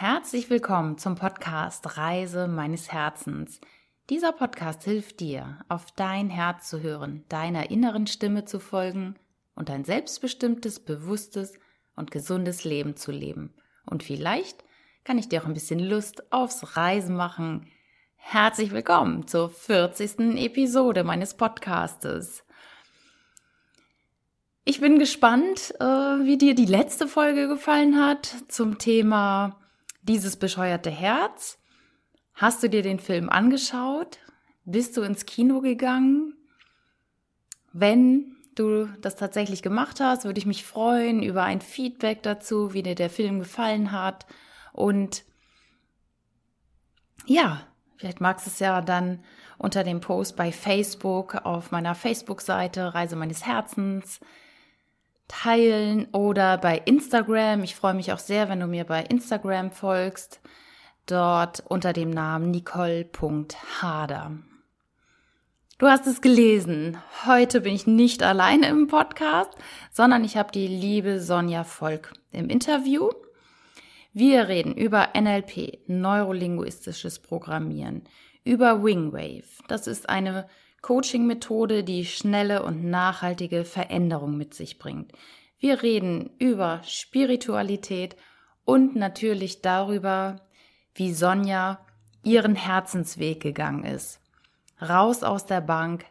Herzlich willkommen zum Podcast Reise meines Herzens. Dieser Podcast hilft dir, auf dein Herz zu hören, deiner inneren Stimme zu folgen und ein selbstbestimmtes, bewusstes und gesundes Leben zu leben. Und vielleicht kann ich dir auch ein bisschen Lust aufs Reisen machen. Herzlich willkommen zur 40. Episode meines Podcastes. Ich bin gespannt, äh, wie dir die letzte Folge gefallen hat zum Thema dieses bescheuerte Herz. Hast du dir den Film angeschaut? Bist du ins Kino gegangen? Wenn du das tatsächlich gemacht hast, würde ich mich freuen über ein Feedback dazu, wie dir der Film gefallen hat. Und ja, vielleicht magst du es ja dann unter dem Post bei Facebook auf meiner Facebook-Seite Reise meines Herzens teilen oder bei Instagram. Ich freue mich auch sehr, wenn du mir bei Instagram folgst. Dort unter dem Namen nicole.hader. Du hast es gelesen. Heute bin ich nicht alleine im Podcast, sondern ich habe die liebe Sonja Volk im Interview. Wir reden über NLP, neurolinguistisches Programmieren, über Wingwave. Das ist eine Coaching-Methode, die schnelle und nachhaltige Veränderung mit sich bringt. Wir reden über Spiritualität und natürlich darüber, wie Sonja ihren Herzensweg gegangen ist. Raus aus der Bank,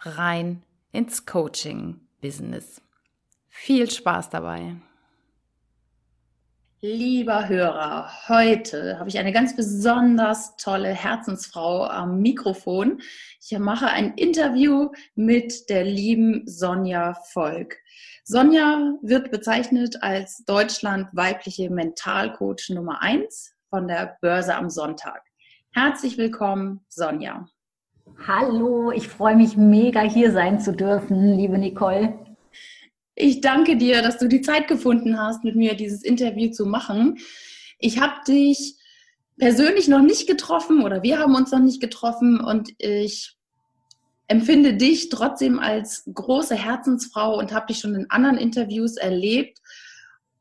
rein ins Coaching-Business. Viel Spaß dabei! Lieber Hörer, heute habe ich eine ganz besonders tolle Herzensfrau am Mikrofon. Ich mache ein Interview mit der lieben Sonja Volk. Sonja wird bezeichnet als Deutschland weibliche Mentalcoach Nummer eins von der Börse am Sonntag. Herzlich willkommen, Sonja. Hallo, ich freue mich mega hier sein zu dürfen, liebe Nicole. Ich danke dir, dass du die Zeit gefunden hast, mit mir dieses Interview zu machen. Ich habe dich persönlich noch nicht getroffen oder wir haben uns noch nicht getroffen und ich empfinde dich trotzdem als große Herzensfrau und habe dich schon in anderen Interviews erlebt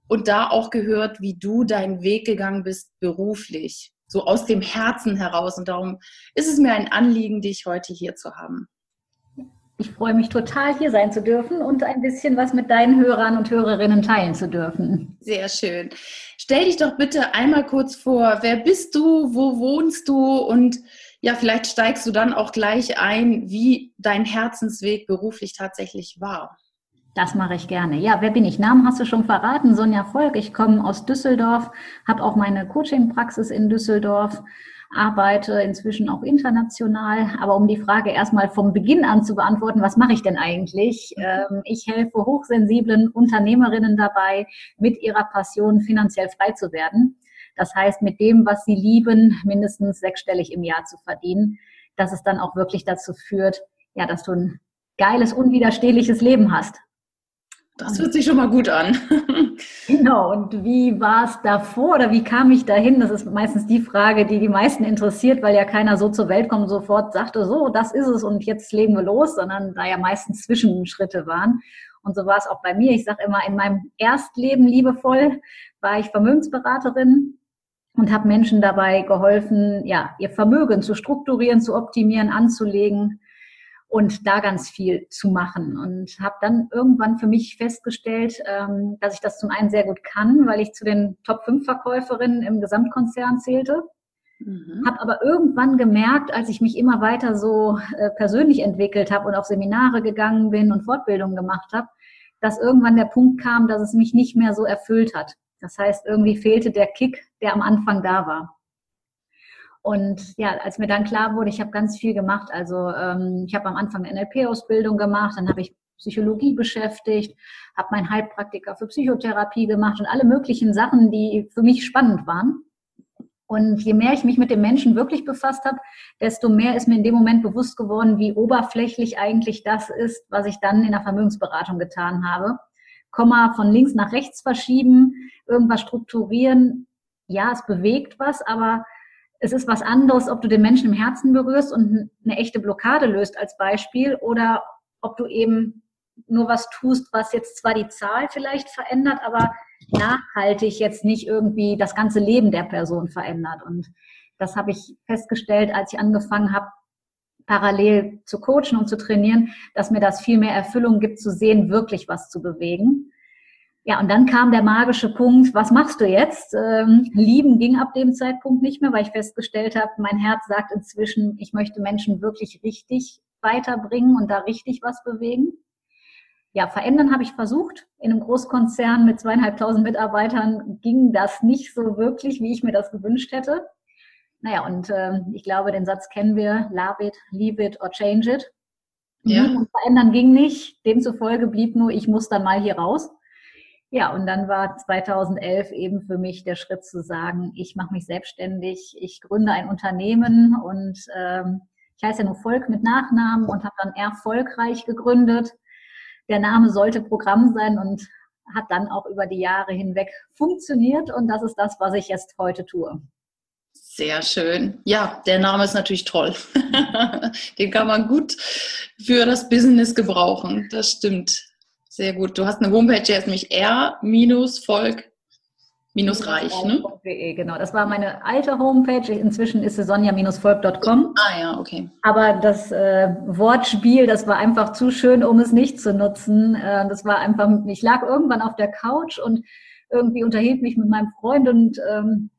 und da auch gehört, wie du deinen Weg gegangen bist beruflich, so aus dem Herzen heraus. Und darum ist es mir ein Anliegen, dich heute hier zu haben. Ich freue mich total, hier sein zu dürfen und ein bisschen was mit deinen Hörern und Hörerinnen teilen zu dürfen. Sehr schön. Stell dich doch bitte einmal kurz vor. Wer bist du? Wo wohnst du? Und ja, vielleicht steigst du dann auch gleich ein, wie dein Herzensweg beruflich tatsächlich war. Das mache ich gerne. Ja, wer bin ich? Namen hast du schon verraten. Sonja Volk. Ich komme aus Düsseldorf, habe auch meine Coaching-Praxis in Düsseldorf arbeite inzwischen auch international. Aber um die Frage erstmal vom Beginn an zu beantworten, was mache ich denn eigentlich? Ähm, ich helfe hochsensiblen Unternehmerinnen dabei, mit ihrer Passion finanziell frei zu werden. Das heißt, mit dem, was sie lieben, mindestens sechsstellig im Jahr zu verdienen, dass es dann auch wirklich dazu führt, ja, dass du ein geiles, unwiderstehliches Leben hast. Das hört sich schon mal gut an. genau. Und wie war es davor oder wie kam ich dahin? Das ist meistens die Frage, die die meisten interessiert, weil ja keiner so zur Welt kommt und sofort sagte, so, das ist es und jetzt legen wir los, sondern da ja meistens Zwischenschritte waren. Und so war es auch bei mir. Ich sage immer, in meinem Erstleben liebevoll war ich Vermögensberaterin und habe Menschen dabei geholfen, ja, ihr Vermögen zu strukturieren, zu optimieren, anzulegen und da ganz viel zu machen. Und habe dann irgendwann für mich festgestellt, ähm, dass ich das zum einen sehr gut kann, weil ich zu den Top 5 Verkäuferinnen im Gesamtkonzern zählte. Mhm. Habe aber irgendwann gemerkt, als ich mich immer weiter so äh, persönlich entwickelt habe und auf Seminare gegangen bin und Fortbildungen gemacht habe, dass irgendwann der Punkt kam, dass es mich nicht mehr so erfüllt hat. Das heißt, irgendwie fehlte der Kick, der am Anfang da war. Und ja, als mir dann klar wurde, ich habe ganz viel gemacht. Also ähm, ich habe am Anfang eine NLP-Ausbildung gemacht, dann habe ich Psychologie beschäftigt, habe meinen Heilpraktiker für Psychotherapie gemacht und alle möglichen Sachen, die für mich spannend waren. Und je mehr ich mich mit dem Menschen wirklich befasst habe, desto mehr ist mir in dem Moment bewusst geworden, wie oberflächlich eigentlich das ist, was ich dann in der Vermögensberatung getan habe. Komma von links nach rechts verschieben, irgendwas strukturieren. Ja, es bewegt was, aber es ist was anderes, ob du den Menschen im Herzen berührst und eine echte Blockade löst als Beispiel oder ob du eben nur was tust, was jetzt zwar die Zahl vielleicht verändert, aber nachhaltig jetzt nicht irgendwie das ganze Leben der Person verändert. Und das habe ich festgestellt, als ich angefangen habe, parallel zu coachen und zu trainieren, dass mir das viel mehr Erfüllung gibt, zu sehen, wirklich was zu bewegen. Ja, und dann kam der magische Punkt, was machst du jetzt? Ähm, lieben ging ab dem Zeitpunkt nicht mehr, weil ich festgestellt habe, mein Herz sagt inzwischen, ich möchte Menschen wirklich richtig weiterbringen und da richtig was bewegen. Ja, verändern habe ich versucht. In einem Großkonzern mit zweieinhalbtausend Mitarbeitern ging das nicht so wirklich, wie ich mir das gewünscht hätte. Naja, und äh, ich glaube, den Satz kennen wir, love it, leave it or change it. Ja. Und verändern ging nicht. Demzufolge blieb nur, ich muss dann mal hier raus. Ja, und dann war 2011 eben für mich der Schritt zu sagen, ich mache mich selbstständig, ich gründe ein Unternehmen und ähm, ich heiße ja nur Volk mit Nachnamen und habe dann erfolgreich gegründet. Der Name sollte Programm sein und hat dann auch über die Jahre hinweg funktioniert und das ist das, was ich jetzt heute tue. Sehr schön. Ja, der Name ist natürlich toll. Den kann man gut für das Business gebrauchen. Das stimmt. Sehr gut. Du hast eine Homepage, die heißt nämlich r-volk reich, ne? Genau, das war meine alte Homepage. Inzwischen ist sie sonja-volk.com. Ah ja, okay. Aber das äh, Wortspiel, das war einfach zu schön, um es nicht zu nutzen. Äh, das war einfach, ich lag irgendwann auf der Couch und irgendwie unterhielt mich mit meinem Freund und ähm,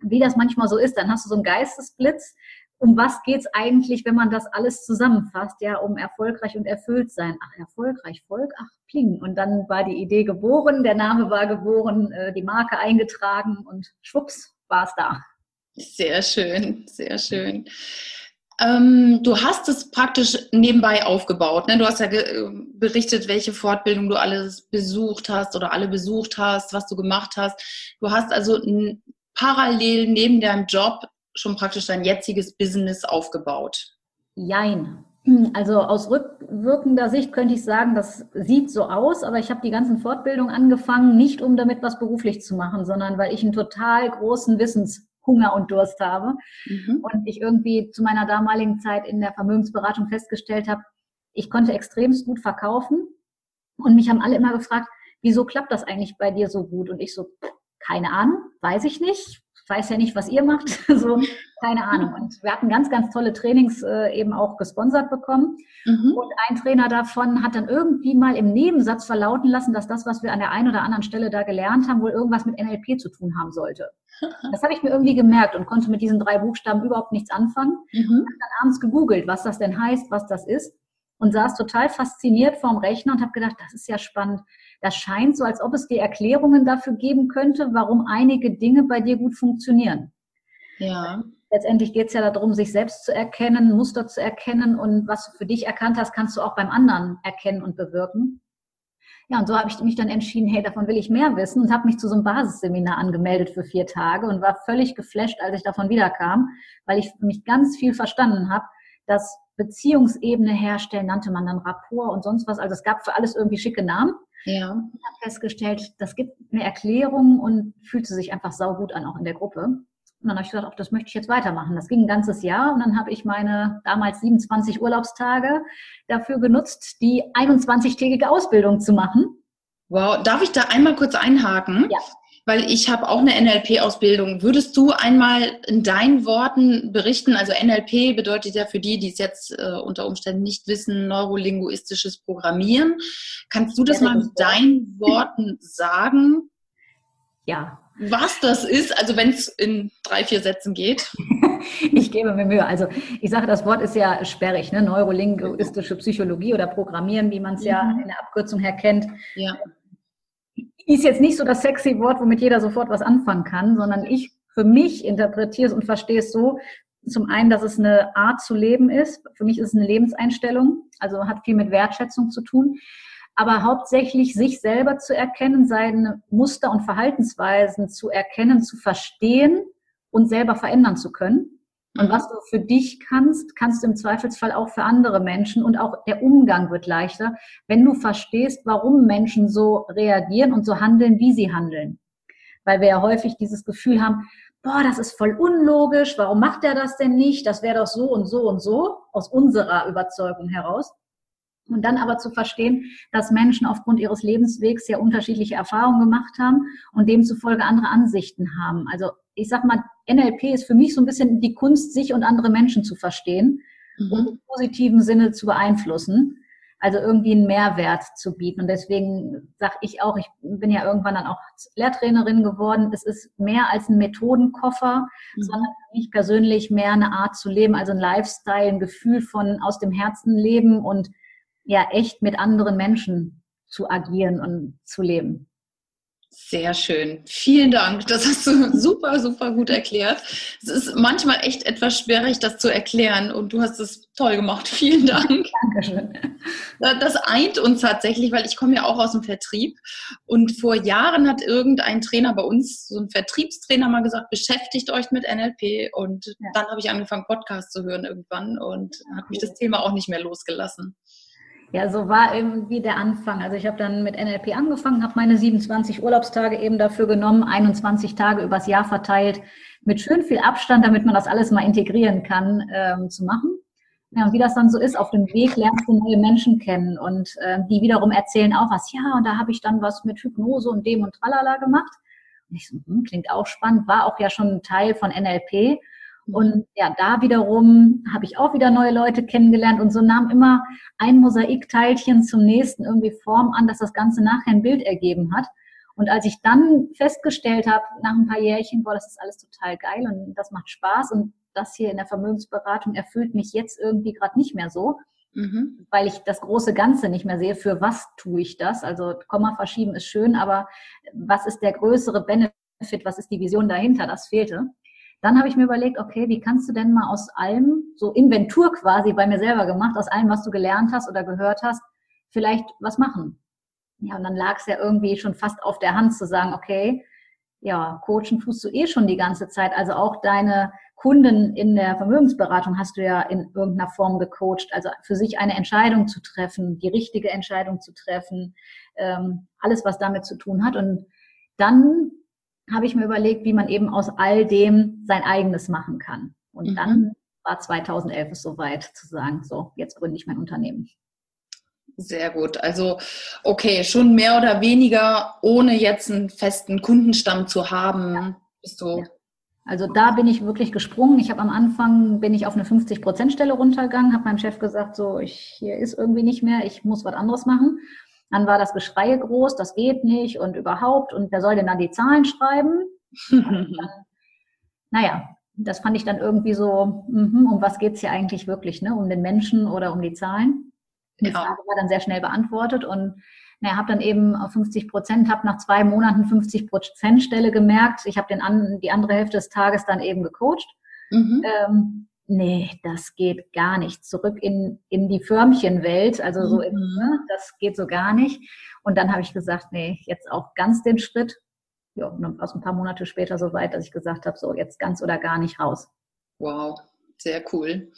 wie das manchmal so ist, dann hast du so einen Geistesblitz um was geht es eigentlich, wenn man das alles zusammenfasst? Ja, um erfolgreich und erfüllt sein. Ach, erfolgreich, Volk, ach, Pling. Und dann war die Idee geboren, der Name war geboren, äh, die Marke eingetragen und schwupps war es da. Sehr schön, sehr schön. Ähm, du hast es praktisch nebenbei aufgebaut. Ne? Du hast ja berichtet, welche Fortbildung du alles besucht hast oder alle besucht hast, was du gemacht hast. Du hast also parallel neben deinem Job schon praktisch dein jetziges Business aufgebaut? Jein. Also aus rückwirkender Sicht könnte ich sagen, das sieht so aus, aber ich habe die ganzen Fortbildungen angefangen, nicht um damit was beruflich zu machen, sondern weil ich einen total großen Wissenshunger und Durst habe. Mhm. Und ich irgendwie zu meiner damaligen Zeit in der Vermögensberatung festgestellt habe, ich konnte extremst gut verkaufen. Und mich haben alle immer gefragt, wieso klappt das eigentlich bei dir so gut? Und ich so, keine Ahnung, weiß ich nicht weiß ja nicht, was ihr macht, so keine Ahnung. Und wir hatten ganz, ganz tolle Trainings äh, eben auch gesponsert bekommen. Mhm. Und ein Trainer davon hat dann irgendwie mal im Nebensatz verlauten lassen, dass das, was wir an der einen oder anderen Stelle da gelernt haben, wohl irgendwas mit NLP zu tun haben sollte. Das habe ich mir irgendwie gemerkt und konnte mit diesen drei Buchstaben überhaupt nichts anfangen. Mhm. Habe dann abends gegoogelt, was das denn heißt, was das ist und saß total fasziniert vorm Rechner und habe gedacht, das ist ja spannend das scheint so, als ob es die Erklärungen dafür geben könnte, warum einige Dinge bei dir gut funktionieren. Ja. Letztendlich geht es ja darum, sich selbst zu erkennen, Muster zu erkennen und was du für dich erkannt hast, kannst du auch beim anderen erkennen und bewirken. Ja, und so habe ich mich dann entschieden, hey, davon will ich mehr wissen und habe mich zu so einem Basisseminar angemeldet für vier Tage und war völlig geflasht, als ich davon wiederkam, weil ich für mich ganz viel verstanden habe, dass Beziehungsebene herstellen, nannte man dann Rapport und sonst was. Also es gab für alles irgendwie schicke Namen. Ja. Ich habe festgestellt, das gibt eine Erklärung und fühlte sich einfach saugut an, auch in der Gruppe. Und dann habe ich gesagt, auch das möchte ich jetzt weitermachen. Das ging ein ganzes Jahr und dann habe ich meine damals 27 Urlaubstage dafür genutzt, die 21-tägige Ausbildung zu machen. Wow, darf ich da einmal kurz einhaken? Ja weil ich habe auch eine NLP-Ausbildung. Würdest du einmal in deinen Worten berichten? Also NLP bedeutet ja für die, die es jetzt äh, unter Umständen nicht wissen, neurolinguistisches Programmieren. Kannst du das ja, mal mit deinen Worten sagen? Ja. Was das ist, also wenn es in drei, vier Sätzen geht? ich gebe mir Mühe. Also ich sage, das Wort ist ja sperrig, ne? neurolinguistische Psychologie oder Programmieren, wie man es mhm. ja in der Abkürzung her kennt. Ja ist jetzt nicht so das sexy Wort, womit jeder sofort was anfangen kann, sondern ich für mich interpretiere es und verstehe es so, zum einen, dass es eine Art zu leben ist. Für mich ist es eine Lebenseinstellung, also hat viel mit Wertschätzung zu tun. Aber hauptsächlich sich selber zu erkennen, seine Muster und Verhaltensweisen zu erkennen, zu verstehen und selber verändern zu können. Und was du für dich kannst, kannst du im Zweifelsfall auch für andere Menschen und auch der Umgang wird leichter, wenn du verstehst, warum Menschen so reagieren und so handeln, wie sie handeln. Weil wir ja häufig dieses Gefühl haben, boah, das ist voll unlogisch, warum macht er das denn nicht? Das wäre doch so und so und so aus unserer Überzeugung heraus. Und dann aber zu verstehen, dass Menschen aufgrund ihres Lebenswegs sehr unterschiedliche Erfahrungen gemacht haben und demzufolge andere Ansichten haben. Also ich sag mal, NLP ist für mich so ein bisschen die Kunst, sich und andere Menschen zu verstehen mhm. und im positiven Sinne zu beeinflussen. Also irgendwie einen Mehrwert zu bieten. Und deswegen sage ich auch, ich bin ja irgendwann dann auch Lehrtrainerin geworden. Es ist mehr als ein Methodenkoffer, mhm. sondern für mich persönlich mehr eine Art zu leben, also ein Lifestyle, ein Gefühl von aus dem Herzen leben und ja echt mit anderen Menschen zu agieren und zu leben. Sehr schön. Vielen Dank. Das hast du super, super gut erklärt. Es ist manchmal echt etwas schwierig, das zu erklären und du hast es toll gemacht. Vielen Dank. Dankeschön. Das eint uns tatsächlich, weil ich komme ja auch aus dem Vertrieb und vor Jahren hat irgendein Trainer bei uns, so ein Vertriebstrainer mal gesagt, beschäftigt euch mit NLP und ja. dann habe ich angefangen, Podcasts zu hören irgendwann und hat mich das Thema auch nicht mehr losgelassen. Ja, so war irgendwie der Anfang. Also ich habe dann mit NLP angefangen, habe meine 27 Urlaubstage eben dafür genommen, 21 Tage übers Jahr verteilt, mit schön viel Abstand, damit man das alles mal integrieren kann, ähm, zu machen. Ja, und wie das dann so ist, auf dem Weg lernst du neue Menschen kennen und äh, die wiederum erzählen auch was, ja, und da habe ich dann was mit Hypnose und dem und tralala gemacht. Und ich so, hm, klingt auch spannend, war auch ja schon ein Teil von NLP. Und ja, da wiederum habe ich auch wieder neue Leute kennengelernt und so nahm immer ein Mosaikteilchen zum nächsten irgendwie Form an, dass das Ganze nachher ein Bild ergeben hat. Und als ich dann festgestellt habe, nach ein paar Jährchen, boah, das ist alles total geil und das macht Spaß und das hier in der Vermögensberatung erfüllt mich jetzt irgendwie gerade nicht mehr so, mhm. weil ich das große Ganze nicht mehr sehe. Für was tue ich das? Also Komma verschieben ist schön, aber was ist der größere Benefit? Was ist die Vision dahinter? Das fehlte. Dann habe ich mir überlegt, okay, wie kannst du denn mal aus allem, so Inventur quasi bei mir selber gemacht, aus allem, was du gelernt hast oder gehört hast, vielleicht was machen? Ja, und dann lag es ja irgendwie schon fast auf der Hand zu sagen, okay, ja, coachen tust du eh schon die ganze Zeit. Also auch deine Kunden in der Vermögensberatung hast du ja in irgendeiner Form gecoacht. Also für sich eine Entscheidung zu treffen, die richtige Entscheidung zu treffen, ähm, alles, was damit zu tun hat. Und dann habe ich mir überlegt, wie man eben aus all dem sein eigenes machen kann. Und mhm. dann war 2011 es soweit zu sagen, so, jetzt gründe ich mein Unternehmen. Sehr gut. Also, okay, schon mehr oder weniger, ohne jetzt einen festen Kundenstamm zu haben, ja. bist du. Ja. Also da bin ich wirklich gesprungen. Ich habe am Anfang bin ich auf eine 50-Prozent-Stelle runtergegangen, habe meinem Chef gesagt, so, ich, hier ist irgendwie nicht mehr, ich muss was anderes machen. Dann war das Geschrei groß, das geht nicht und überhaupt und wer soll denn dann die Zahlen schreiben? dann, naja, das fand ich dann irgendwie so, mh, um was geht's hier eigentlich wirklich, ne? Um den Menschen oder um die Zahlen? Die ja. Frage war dann sehr schnell beantwortet und naja, habe dann eben auf 50 Prozent, habe nach zwei Monaten 50 Prozent Stelle gemerkt. Ich habe an, die andere Hälfte des Tages dann eben gecoacht. Mhm. Ähm, nee, das geht gar nicht. Zurück in, in die Förmchenwelt, also so, in, mhm. ne, das geht so gar nicht. Und dann habe ich gesagt, nee, jetzt auch ganz den Schritt. Ja, und dann war es ein paar Monate später so weit, dass ich gesagt habe, so jetzt ganz oder gar nicht raus. Wow, sehr cool.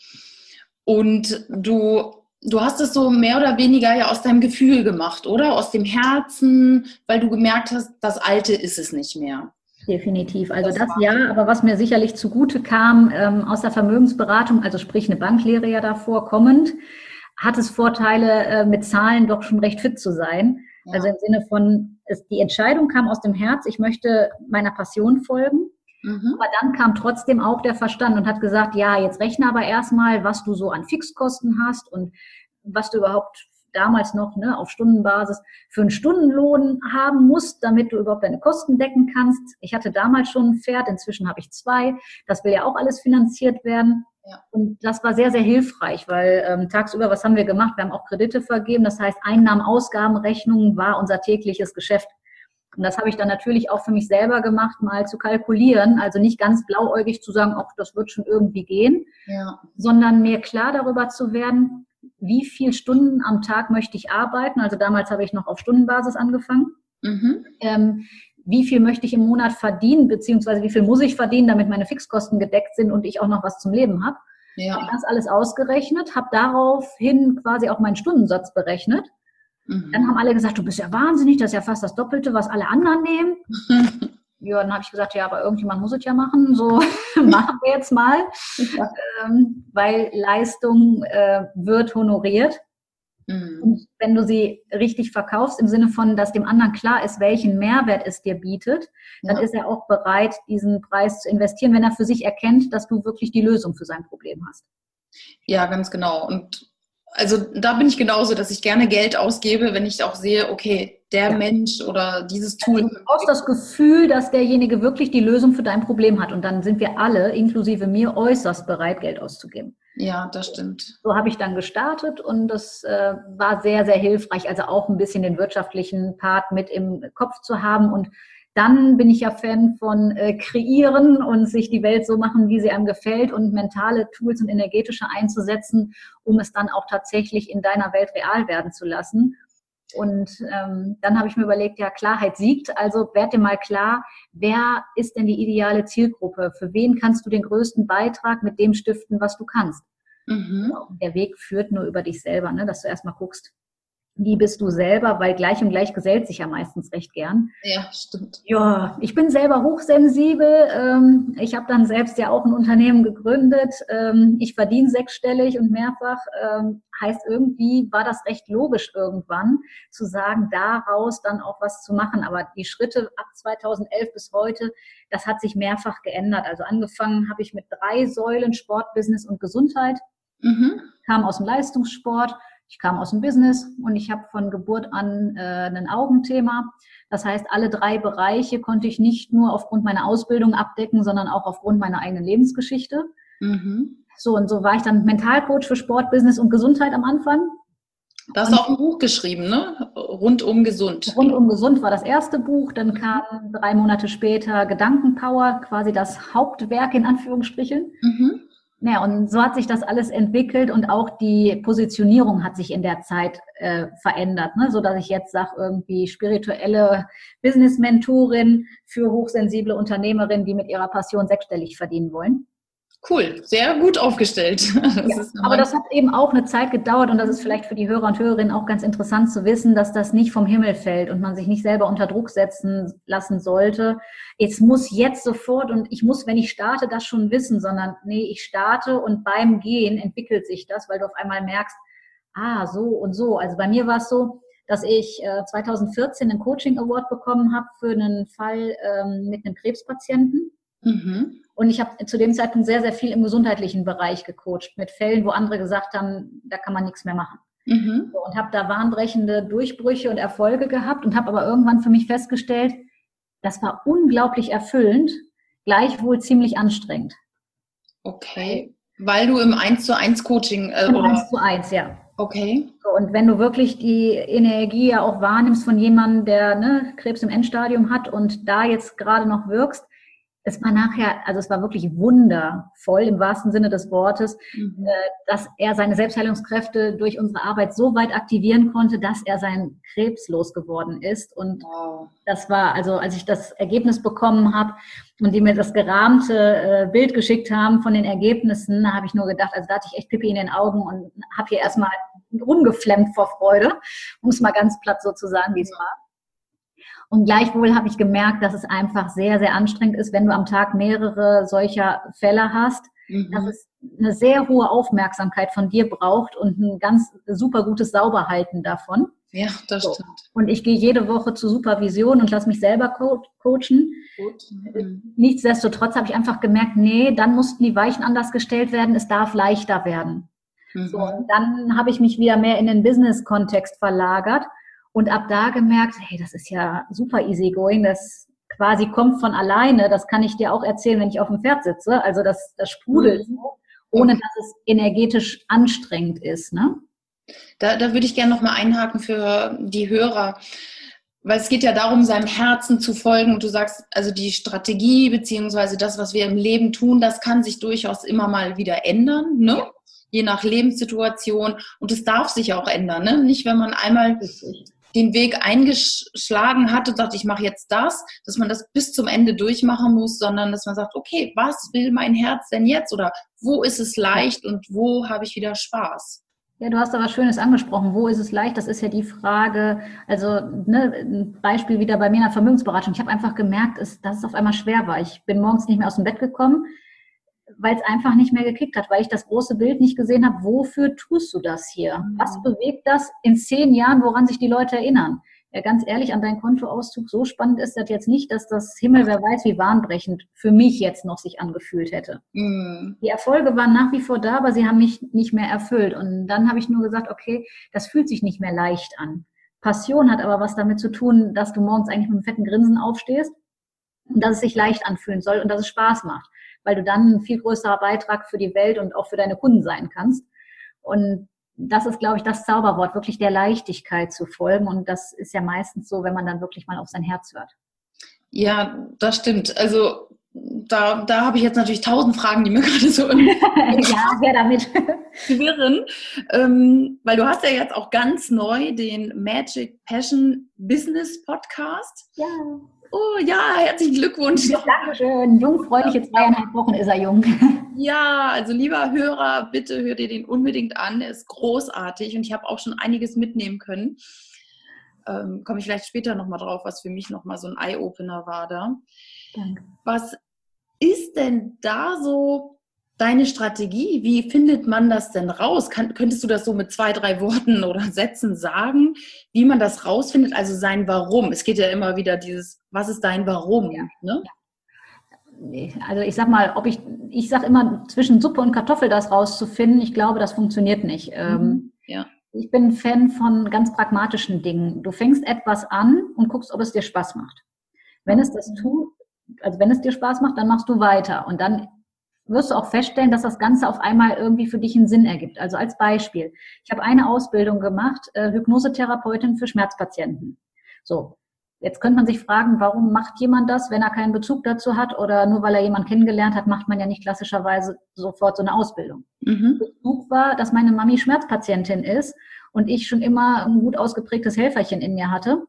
Und du, du hast es so mehr oder weniger ja aus deinem Gefühl gemacht, oder? Aus dem Herzen, weil du gemerkt hast, das Alte ist es nicht mehr. Definitiv. Also das, das ja, aber was mir sicherlich zugute kam ähm, aus der Vermögensberatung, also sprich eine Banklehre ja davor kommend, hat es Vorteile, äh, mit Zahlen doch schon recht fit zu sein. Ja. Also im Sinne von, es, die Entscheidung kam aus dem Herz, ich möchte meiner Passion folgen. Mhm. Aber dann kam trotzdem auch der Verstand und hat gesagt, ja, jetzt rechne aber erstmal, was du so an Fixkosten hast und was du überhaupt damals noch ne, auf Stundenbasis für einen Stundenlohn haben musst, damit du überhaupt deine Kosten decken kannst. Ich hatte damals schon ein Pferd, inzwischen habe ich zwei. Das will ja auch alles finanziert werden. Ja. Und das war sehr, sehr hilfreich, weil ähm, tagsüber, was haben wir gemacht? Wir haben auch Kredite vergeben. Das heißt, Einnahmen, Ausgaben, Rechnungen war unser tägliches Geschäft. Und das habe ich dann natürlich auch für mich selber gemacht, mal zu kalkulieren. Also nicht ganz blauäugig zu sagen, ach, das wird schon irgendwie gehen, ja. sondern mir klar darüber zu werden, wie viel Stunden am Tag möchte ich arbeiten. Also damals habe ich noch auf Stundenbasis angefangen. Mhm. Ähm, wie viel möchte ich im Monat verdienen, beziehungsweise wie viel muss ich verdienen, damit meine Fixkosten gedeckt sind und ich auch noch was zum Leben habe. Ja. Habe das alles ausgerechnet, habe daraufhin quasi auch meinen Stundensatz berechnet. Mhm. Dann haben alle gesagt, du bist ja wahnsinnig, das ist ja fast das Doppelte, was alle anderen nehmen. ja, dann habe ich gesagt, ja, aber irgendjemand muss es ja machen, so machen wir jetzt mal, ja. ähm, weil Leistung äh, wird honoriert. Mhm. Und wenn du sie richtig verkaufst, im Sinne von, dass dem anderen klar ist, welchen Mehrwert es dir bietet, dann ja. ist er auch bereit, diesen Preis zu investieren, wenn er für sich erkennt, dass du wirklich die Lösung für sein Problem hast. Ja, ganz genau. Und also da bin ich genauso, dass ich gerne Geld ausgebe, wenn ich auch sehe, okay, der ja. Mensch oder dieses Tool. Also du brauchst das Gefühl, dass derjenige wirklich die Lösung für dein Problem hat. Und dann sind wir alle, inklusive mir, äußerst bereit, Geld auszugeben. Ja, das stimmt. So habe ich dann gestartet und das äh, war sehr, sehr hilfreich, also auch ein bisschen den wirtschaftlichen Part mit im Kopf zu haben und dann bin ich ja Fan von äh, kreieren und sich die Welt so machen, wie sie einem gefällt und mentale Tools und energetische einzusetzen, um es dann auch tatsächlich in deiner Welt real werden zu lassen. Und ähm, dann habe ich mir überlegt, ja, Klarheit siegt. Also werd dir mal klar, wer ist denn die ideale Zielgruppe? Für wen kannst du den größten Beitrag mit dem stiften, was du kannst? Mhm. Der Weg führt nur über dich selber, ne? dass du erstmal guckst, wie bist du selber, weil gleich und gleich gesellt sich ja meistens recht gern. Ja, stimmt. Ja, ich bin selber hochsensibel. Ähm, ich habe dann selbst ja auch ein Unternehmen gegründet. Ähm, ich verdiene sechsstellig und mehrfach. Ähm, heißt, irgendwie war das recht logisch irgendwann zu sagen, daraus dann auch was zu machen. Aber die Schritte ab 2011 bis heute, das hat sich mehrfach geändert. Also angefangen habe ich mit drei Säulen, Sport, Business und Gesundheit. Mhm. Kam aus dem Leistungssport ich kam aus dem Business und ich habe von Geburt an äh, ein Augenthema. Das heißt, alle drei Bereiche konnte ich nicht nur aufgrund meiner Ausbildung abdecken, sondern auch aufgrund meiner eigenen Lebensgeschichte. Mhm. So, und so war ich dann Mentalcoach für Sport, Business und Gesundheit am Anfang. Du hast auch ein Buch geschrieben, ne? Rundum gesund. Rundum gesund war das erste Buch. Dann kam drei Monate später Gedankenpower, quasi das Hauptwerk in Anführungsstrichen. Mhm. Ja, und so hat sich das alles entwickelt und auch die Positionierung hat sich in der Zeit äh, verändert, ne? so dass ich jetzt sage, irgendwie spirituelle Business-Mentorin für hochsensible Unternehmerinnen, die mit ihrer Passion sechsstellig verdienen wollen. Cool, sehr gut aufgestellt. Ja, aber das hat eben auch eine Zeit gedauert und das ist vielleicht für die Hörer und Hörerinnen auch ganz interessant zu wissen, dass das nicht vom Himmel fällt und man sich nicht selber unter Druck setzen lassen sollte. Jetzt muss jetzt sofort und ich muss, wenn ich starte, das schon wissen, sondern nee, ich starte und beim Gehen entwickelt sich das, weil du auf einmal merkst, ah, so und so. Also bei mir war es so, dass ich äh, 2014 einen Coaching Award bekommen habe für einen Fall ähm, mit einem Krebspatienten. Mhm. Und ich habe zu dem Zeitpunkt sehr, sehr viel im gesundheitlichen Bereich gecoacht, mit Fällen, wo andere gesagt haben, da kann man nichts mehr machen. Mhm. So, und habe da wahnbrechende Durchbrüche und Erfolge gehabt und habe aber irgendwann für mich festgestellt, das war unglaublich erfüllend, gleichwohl ziemlich anstrengend. Okay. Weil du im 1 zu 1 Coaching. Äh, Im 1 zu 1, ja. Okay. So, und wenn du wirklich die Energie ja auch wahrnimmst von jemandem, der ne, Krebs im Endstadium hat und da jetzt gerade noch wirkst, es war nachher, also es war wirklich wundervoll im wahrsten Sinne des Wortes, mhm. Äh, dass er seine Selbstheilungskräfte durch unsere Arbeit so weit aktivieren konnte, dass er sein Krebs losgeworden ist. Und wow. das war, also als ich das Ergebnis bekommen habe und die mir das gerahmte äh, Bild geschickt haben von den Ergebnissen, habe ich nur gedacht, also da hatte ich echt Pipi in den Augen und habe hier erstmal rumgeflemmt vor Freude, um es mal ganz platt so zu sagen, wie es war. Und gleichwohl habe ich gemerkt, dass es einfach sehr, sehr anstrengend ist, wenn du am Tag mehrere solcher Fälle hast, mhm. dass es eine sehr hohe Aufmerksamkeit von dir braucht und ein ganz super gutes Sauberhalten davon. Ja, das so. stimmt. Und ich gehe jede Woche zur Supervision und lasse mich selber co coachen. Mhm. Nichtsdestotrotz habe ich einfach gemerkt, nee, dann mussten die Weichen anders gestellt werden, es darf leichter werden. Mhm. So, und dann habe ich mich wieder mehr in den Business-Kontext verlagert und ab da gemerkt, hey, das ist ja super easy going, das quasi kommt von alleine, das kann ich dir auch erzählen, wenn ich auf dem Pferd sitze, also das, das sprudelt mhm. ohne dass es energetisch anstrengend ist, ne? Da, da würde ich gerne nochmal einhaken für die Hörer, weil es geht ja darum, seinem Herzen zu folgen. Und du sagst, also die Strategie beziehungsweise das, was wir im Leben tun, das kann sich durchaus immer mal wieder ändern, ne? Ja. je nach Lebenssituation. Und es darf sich auch ändern, ne? Nicht, wenn man einmal den Weg eingeschlagen hat und sagt, ich mache jetzt das, dass man das bis zum Ende durchmachen muss, sondern dass man sagt, okay, was will mein Herz denn jetzt oder wo ist es leicht und wo habe ich wieder Spaß? Ja, du hast was Schönes angesprochen. Wo ist es leicht? Das ist ja die Frage. Also ne, ein Beispiel wieder bei mir in der Vermögensberatung. Ich habe einfach gemerkt, dass es auf einmal schwer war. Ich bin morgens nicht mehr aus dem Bett gekommen weil es einfach nicht mehr gekickt hat, weil ich das große Bild nicht gesehen habe, wofür tust du das hier? Was mhm. bewegt das in zehn Jahren, woran sich die Leute erinnern? Ja, ganz ehrlich, an deinen Kontoauszug, so spannend ist das jetzt nicht, dass das Himmel, wer weiß, wie warnbrechend für mich jetzt noch sich angefühlt hätte. Mhm. Die Erfolge waren nach wie vor da, aber sie haben mich nicht mehr erfüllt. Und dann habe ich nur gesagt, okay, das fühlt sich nicht mehr leicht an. Passion hat aber was damit zu tun, dass du morgens eigentlich mit einem fetten Grinsen aufstehst und dass es sich leicht anfühlen soll und dass es Spaß macht weil du dann ein viel größerer Beitrag für die Welt und auch für deine Kunden sein kannst. Und das ist, glaube ich, das Zauberwort, wirklich der Leichtigkeit zu folgen. Und das ist ja meistens so, wenn man dann wirklich mal auf sein Herz hört. Ja, das stimmt. Also da, da habe ich jetzt natürlich tausend Fragen, die mir gerade so ja, wer damit wirren, ähm, weil du hast ja jetzt auch ganz neu den Magic Passion Business Podcast. Ja. Oh ja, herzlichen Glückwunsch. Dankeschön. Jungfräuliche zweieinhalb Wochen ist er jung. Ja, also lieber Hörer, bitte hör dir den unbedingt an. Er ist großartig und ich habe auch schon einiges mitnehmen können. Ähm, Komme ich vielleicht später nochmal drauf, was für mich nochmal so ein Eye-Opener war da. Danke. Was ist denn da so deine Strategie? Wie findet man das denn raus? Kann, könntest du das so mit zwei, drei Worten oder Sätzen sagen, wie man das rausfindet? Also sein Warum. Es geht ja immer wieder dieses, was ist dein Warum? Ja. Ne? Also ich sag mal, ob ich, ich sag immer, zwischen Suppe und Kartoffel das rauszufinden, ich glaube, das funktioniert nicht. Mhm. Ähm, ja. Ich bin Fan von ganz pragmatischen Dingen. Du fängst etwas an und guckst, ob es dir Spaß macht. Wenn es das tut, also wenn es dir Spaß macht, dann machst du weiter. Und dann wirst du auch feststellen, dass das Ganze auf einmal irgendwie für dich einen Sinn ergibt. Also als Beispiel, ich habe eine Ausbildung gemacht, äh, Hypnosetherapeutin für Schmerzpatienten. So, jetzt könnte man sich fragen, warum macht jemand das, wenn er keinen Bezug dazu hat oder nur weil er jemanden kennengelernt hat, macht man ja nicht klassischerweise sofort so eine Ausbildung. Mhm. Bezug war, dass meine Mami Schmerzpatientin ist und ich schon immer ein gut ausgeprägtes Helferchen in mir hatte.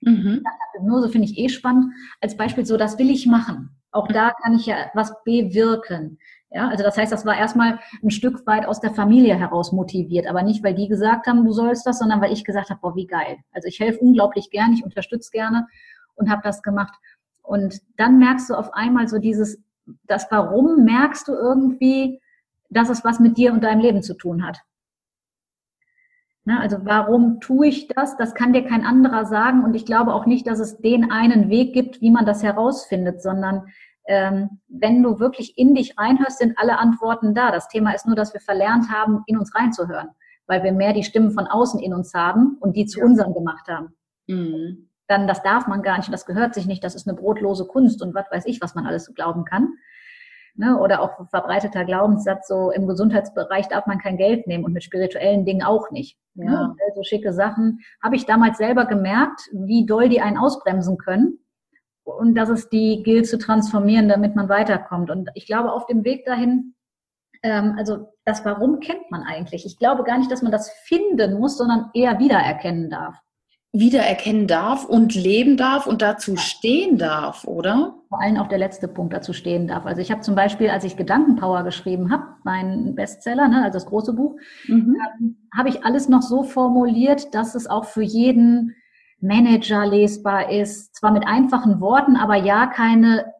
Mhm. Hypnose finde ich eh spannend. Als Beispiel so, das will ich machen. Auch da kann ich ja was bewirken. Ja, also das heißt, das war erstmal ein Stück weit aus der Familie heraus motiviert, aber nicht, weil die gesagt haben, du sollst das, sondern weil ich gesagt habe, boah, wie geil. Also ich helfe unglaublich gern, ich unterstütze gerne und habe das gemacht. Und dann merkst du auf einmal so dieses, das Warum merkst du irgendwie, dass es was mit dir und deinem Leben zu tun hat. Na, also warum tue ich das? Das kann dir kein anderer sagen und ich glaube auch nicht, dass es den einen Weg gibt, wie man das herausfindet, sondern ähm, wenn du wirklich in dich reinhörst, sind alle Antworten da. Das Thema ist nur, dass wir verlernt haben, in uns reinzuhören, weil wir mehr die Stimmen von außen in uns haben und die zu ja. unseren gemacht haben. Mhm. Dann, das darf man gar nicht, das gehört sich nicht, das ist eine brotlose Kunst und was weiß ich, was man alles so glauben kann. Ne? Oder auch verbreiteter Glaubenssatz, so im Gesundheitsbereich darf man kein Geld nehmen und mit spirituellen Dingen auch nicht. Ja. Ne? So schicke Sachen. Habe ich damals selber gemerkt, wie doll die einen ausbremsen können und dass es die gilt zu transformieren, damit man weiterkommt. Und ich glaube, auf dem Weg dahin, ähm, also das Warum kennt man eigentlich. Ich glaube gar nicht, dass man das finden muss, sondern eher wiedererkennen darf. Wiedererkennen darf und leben darf und dazu stehen darf, oder? Vor allem auch der letzte Punkt dazu stehen darf. Also ich habe zum Beispiel, als ich Gedankenpower geschrieben habe, mein Bestseller, ne, also das große Buch, mhm. ähm, habe ich alles noch so formuliert, dass es auch für jeden Manager lesbar ist, zwar mit einfachen Worten, aber ja keine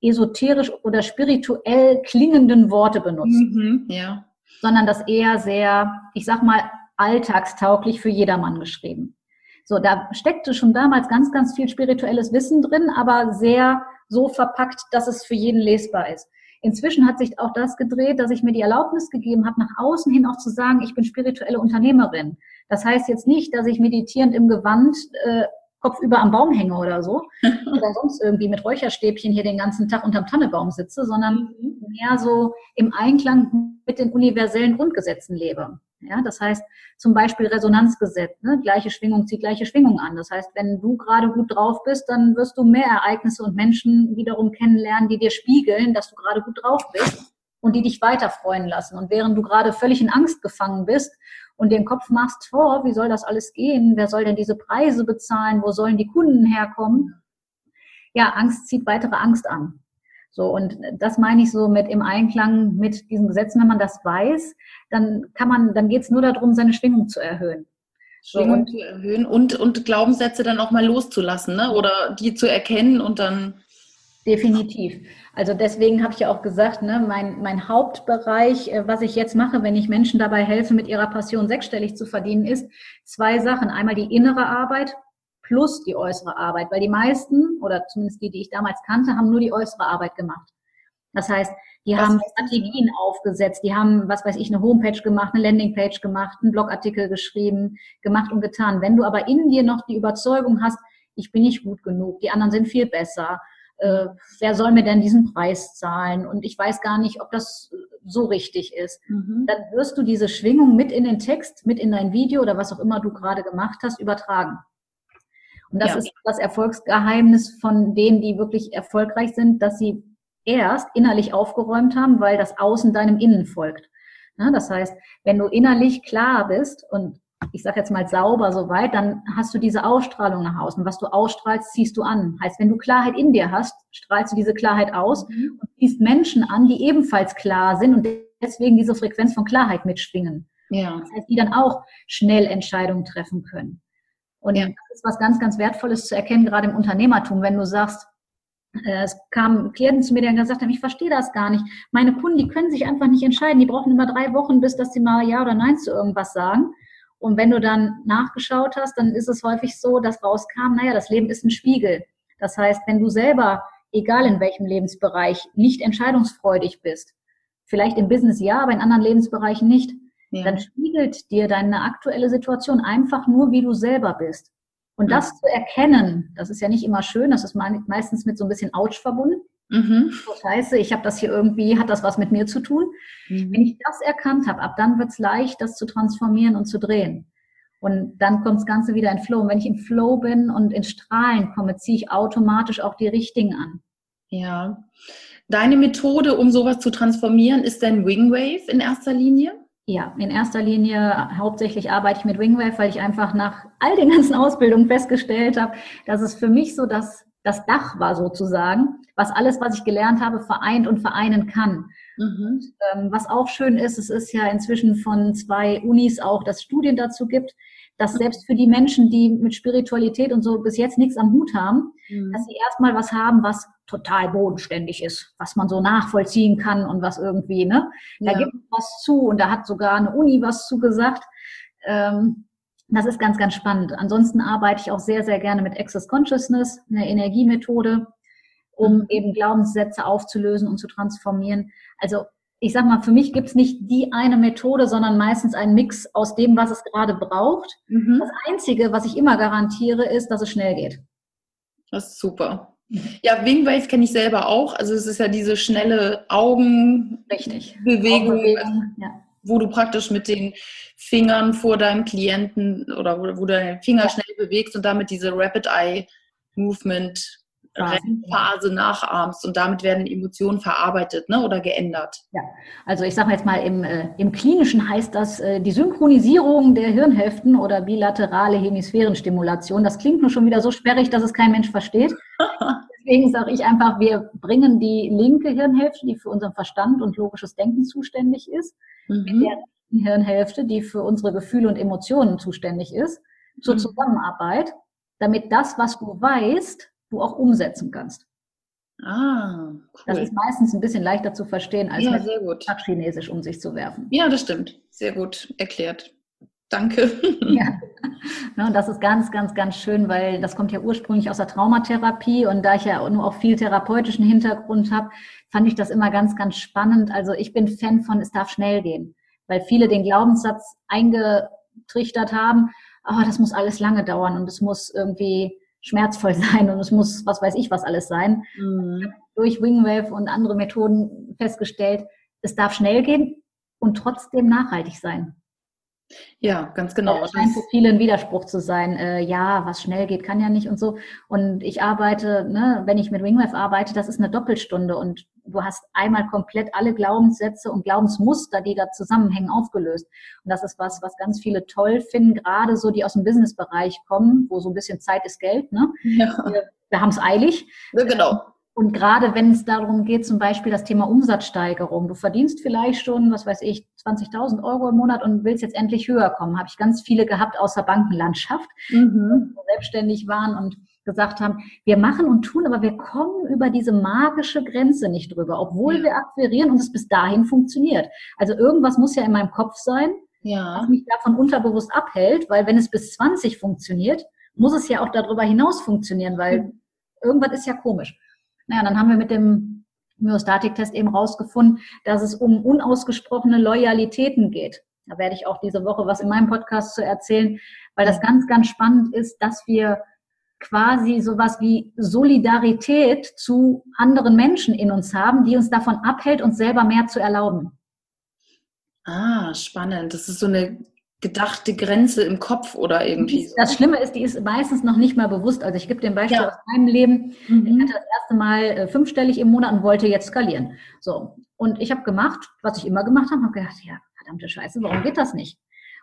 esoterisch oder spirituell klingenden Worte benutzt, mhm, ja. sondern das eher sehr, ich sag mal, alltagstauglich für jedermann geschrieben. So, da steckte schon damals ganz, ganz viel spirituelles Wissen drin, aber sehr so verpackt, dass es für jeden lesbar ist. Inzwischen hat sich auch das gedreht, dass ich mir die Erlaubnis gegeben habe, nach außen hin auch zu sagen, ich bin spirituelle Unternehmerin. Das heißt jetzt nicht, dass ich meditierend im Gewand äh, kopfüber am Baum hänge oder so oder sonst irgendwie mit Räucherstäbchen hier den ganzen Tag unterm Tannebaum sitze, sondern mhm. mehr so im Einklang mit den universellen Grundgesetzen lebe. Ja, das heißt zum Beispiel Resonanzgesetz, ne? gleiche Schwingung zieht gleiche Schwingung an. Das heißt, wenn du gerade gut drauf bist, dann wirst du mehr Ereignisse und Menschen wiederum kennenlernen, die dir spiegeln, dass du gerade gut drauf bist und die dich weiter freuen lassen. Und während du gerade völlig in Angst gefangen bist und den Kopf machst vor, wie soll das alles gehen? Wer soll denn diese Preise bezahlen? Wo sollen die Kunden herkommen? Ja, Angst zieht weitere Angst an. So, und das meine ich so mit im Einklang mit diesen Gesetzen, wenn man das weiß, dann kann man, dann geht es nur darum, seine Schwingung zu erhöhen. Schwingung zu erhöhen und, und Glaubenssätze dann auch mal loszulassen, ne? Oder die zu erkennen und dann Definitiv. Also deswegen habe ich ja auch gesagt, ne, mein, mein Hauptbereich, äh, was ich jetzt mache, wenn ich Menschen dabei helfe, mit ihrer Passion sechsstellig zu verdienen, ist zwei Sachen. Einmal die innere Arbeit plus die äußere Arbeit, weil die meisten, oder zumindest die, die ich damals kannte, haben nur die äußere Arbeit gemacht. Das heißt, die was haben Strategien aufgesetzt, die haben, was weiß ich, eine Homepage gemacht, eine Landingpage gemacht, einen Blogartikel geschrieben, gemacht und getan. Wenn du aber in dir noch die Überzeugung hast, ich bin nicht gut genug, die anderen sind viel besser, äh, wer soll mir denn diesen Preis zahlen? Und ich weiß gar nicht, ob das so richtig ist. Mhm. Dann wirst du diese Schwingung mit in den Text, mit in dein Video oder was auch immer du gerade gemacht hast, übertragen. Und das ja. ist das Erfolgsgeheimnis von denen, die wirklich erfolgreich sind, dass sie erst innerlich aufgeräumt haben, weil das Außen deinem Innen folgt. Ja, das heißt, wenn du innerlich klar bist und ich sage jetzt mal sauber soweit, dann hast du diese Ausstrahlung nach außen. Was du ausstrahlst, ziehst du an. Heißt, wenn du Klarheit in dir hast, strahlst du diese Klarheit aus mhm. und ziehst Menschen an, die ebenfalls klar sind und deswegen diese Frequenz von Klarheit mitschwingen. Ja. Das heißt, die dann auch schnell Entscheidungen treffen können. Und ja. das ist was ganz, ganz Wertvolles zu erkennen, gerade im Unternehmertum, wenn du sagst, äh, es kamen Klienten zu mir, die gesagt haben, ich verstehe das gar nicht. Meine Kunden, die können sich einfach nicht entscheiden. Die brauchen immer drei Wochen, bis dass sie mal Ja oder Nein zu irgendwas sagen. Und wenn du dann nachgeschaut hast, dann ist es häufig so, dass rauskam, naja, das Leben ist ein Spiegel. Das heißt, wenn du selber, egal in welchem Lebensbereich, nicht entscheidungsfreudig bist, vielleicht im Business ja, aber in anderen Lebensbereichen nicht, ja. dann spiegelt dir deine aktuelle Situation einfach nur, wie du selber bist. Und ja. das zu erkennen, das ist ja nicht immer schön, das ist meistens mit so ein bisschen Ouch verbunden. Mhm. So scheiße, ich habe das hier irgendwie, hat das was mit mir zu tun? Mhm. Wenn ich das erkannt habe, ab dann wird es leicht, das zu transformieren und zu drehen. Und dann kommt das Ganze wieder in Flow. Und wenn ich im Flow bin und in Strahlen komme, ziehe ich automatisch auch die richtigen an. Ja. Deine Methode, um sowas zu transformieren, ist dein Wingwave in erster Linie? Ja, in erster Linie hauptsächlich arbeite ich mit Wingwave, weil ich einfach nach all den ganzen Ausbildungen festgestellt habe, dass es für mich so das, das Dach war sozusagen, was alles, was ich gelernt habe, vereint und vereinen kann. Mhm. Ähm, was auch schön ist, es ist ja inzwischen von zwei Unis auch, dass Studien dazu gibt, dass selbst für die Menschen, die mit Spiritualität und so bis jetzt nichts am Hut haben, mhm. dass sie erstmal was haben, was total bodenständig ist, was man so nachvollziehen kann und was irgendwie, ne? Da ja. gibt es was zu und da hat sogar eine Uni was zugesagt. Ähm, das ist ganz, ganz spannend. Ansonsten arbeite ich auch sehr, sehr gerne mit Access Consciousness, eine Energiemethode um mhm. eben Glaubenssätze aufzulösen und zu transformieren. Also ich sag mal, für mich gibt's nicht die eine Methode, sondern meistens einen Mix aus dem, was es gerade braucht. Mhm. Das Einzige, was ich immer garantiere, ist, dass es schnell geht. Das ist super. Ja, Wingwave kenne ich selber auch. Also es ist ja diese schnelle Augenbewegung, Augenbewegung ja. wo du praktisch mit den Fingern vor deinem Klienten oder wo, wo du deine Finger ja. schnell bewegst und damit diese Rapid Eye Movement Rennphase nachahmst und damit werden Emotionen verarbeitet ne, oder geändert. Ja, also ich sage jetzt mal, im, äh, im Klinischen heißt das äh, die Synchronisierung der Hirnhälften oder bilaterale Hemisphärenstimulation. Das klingt nur schon wieder so sperrig, dass es kein Mensch versteht. Deswegen sage ich einfach, wir bringen die linke Hirnhälfte, die für unseren Verstand und logisches Denken zuständig ist, mhm. mit der Hirnhälfte, die für unsere Gefühle und Emotionen zuständig ist, zur mhm. Zusammenarbeit, damit das, was du weißt, du auch umsetzen kannst. Ah, cool. Das ist meistens ein bisschen leichter zu verstehen, als ja, mit Chinesisch um sich zu werfen. Ja, das stimmt. Sehr gut erklärt. Danke. Ja. ja. und das ist ganz, ganz, ganz schön, weil das kommt ja ursprünglich aus der Traumatherapie und da ich ja nur auch viel therapeutischen Hintergrund habe, fand ich das immer ganz, ganz spannend. Also ich bin Fan von, es darf schnell gehen, weil viele den Glaubenssatz eingetrichtert haben, aber oh, das muss alles lange dauern und es muss irgendwie schmerzvoll sein und es muss, was weiß ich, was alles sein. Mhm. Durch Wingwave und andere Methoden festgestellt, es darf schnell gehen und trotzdem nachhaltig sein. Ja, ganz genau. Das scheint für viele ein Widerspruch zu sein. Äh, ja, was schnell geht, kann ja nicht und so. Und ich arbeite, ne, wenn ich mit Wingwave arbeite, das ist eine Doppelstunde und du hast einmal komplett alle Glaubenssätze und Glaubensmuster, die da zusammenhängen, aufgelöst. Und das ist was, was ganz viele toll finden, gerade so, die aus dem Businessbereich kommen, wo so ein bisschen Zeit ist Geld. Ne? Ja. Wir, wir haben es eilig. Ja, genau. Und gerade wenn es darum geht, zum Beispiel das Thema Umsatzsteigerung, du verdienst vielleicht schon, was weiß ich, 20.000 Euro im Monat und willst jetzt endlich höher kommen, habe ich ganz viele gehabt aus der Bankenlandschaft, mhm. die selbstständig waren und gesagt haben, wir machen und tun, aber wir kommen über diese magische Grenze nicht drüber, obwohl ja. wir akquirieren und es bis dahin funktioniert. Also irgendwas muss ja in meinem Kopf sein, ja. was mich davon unterbewusst abhält, weil wenn es bis 20 funktioniert, muss es ja auch darüber hinaus funktionieren, weil mhm. irgendwas ist ja komisch. Naja, dann haben wir mit dem Myostatik-Test eben rausgefunden, dass es um unausgesprochene Loyalitäten geht. Da werde ich auch diese Woche was in meinem Podcast zu erzählen, weil das ganz, ganz spannend ist, dass wir quasi sowas wie Solidarität zu anderen Menschen in uns haben, die uns davon abhält, uns selber mehr zu erlauben. Ah, spannend. Das ist so eine gedachte Grenze im Kopf oder irgendwie. So. Das Schlimme ist, die ist meistens noch nicht mal bewusst. Also ich gebe dir ein Beispiel ja. aus meinem Leben. Mhm. Ich hatte das erste Mal äh, fünfstellig im Monat und wollte jetzt skalieren. So. Und ich habe gemacht, was ich immer gemacht habe, habe gedacht, ja, verdammte Scheiße, warum geht das nicht?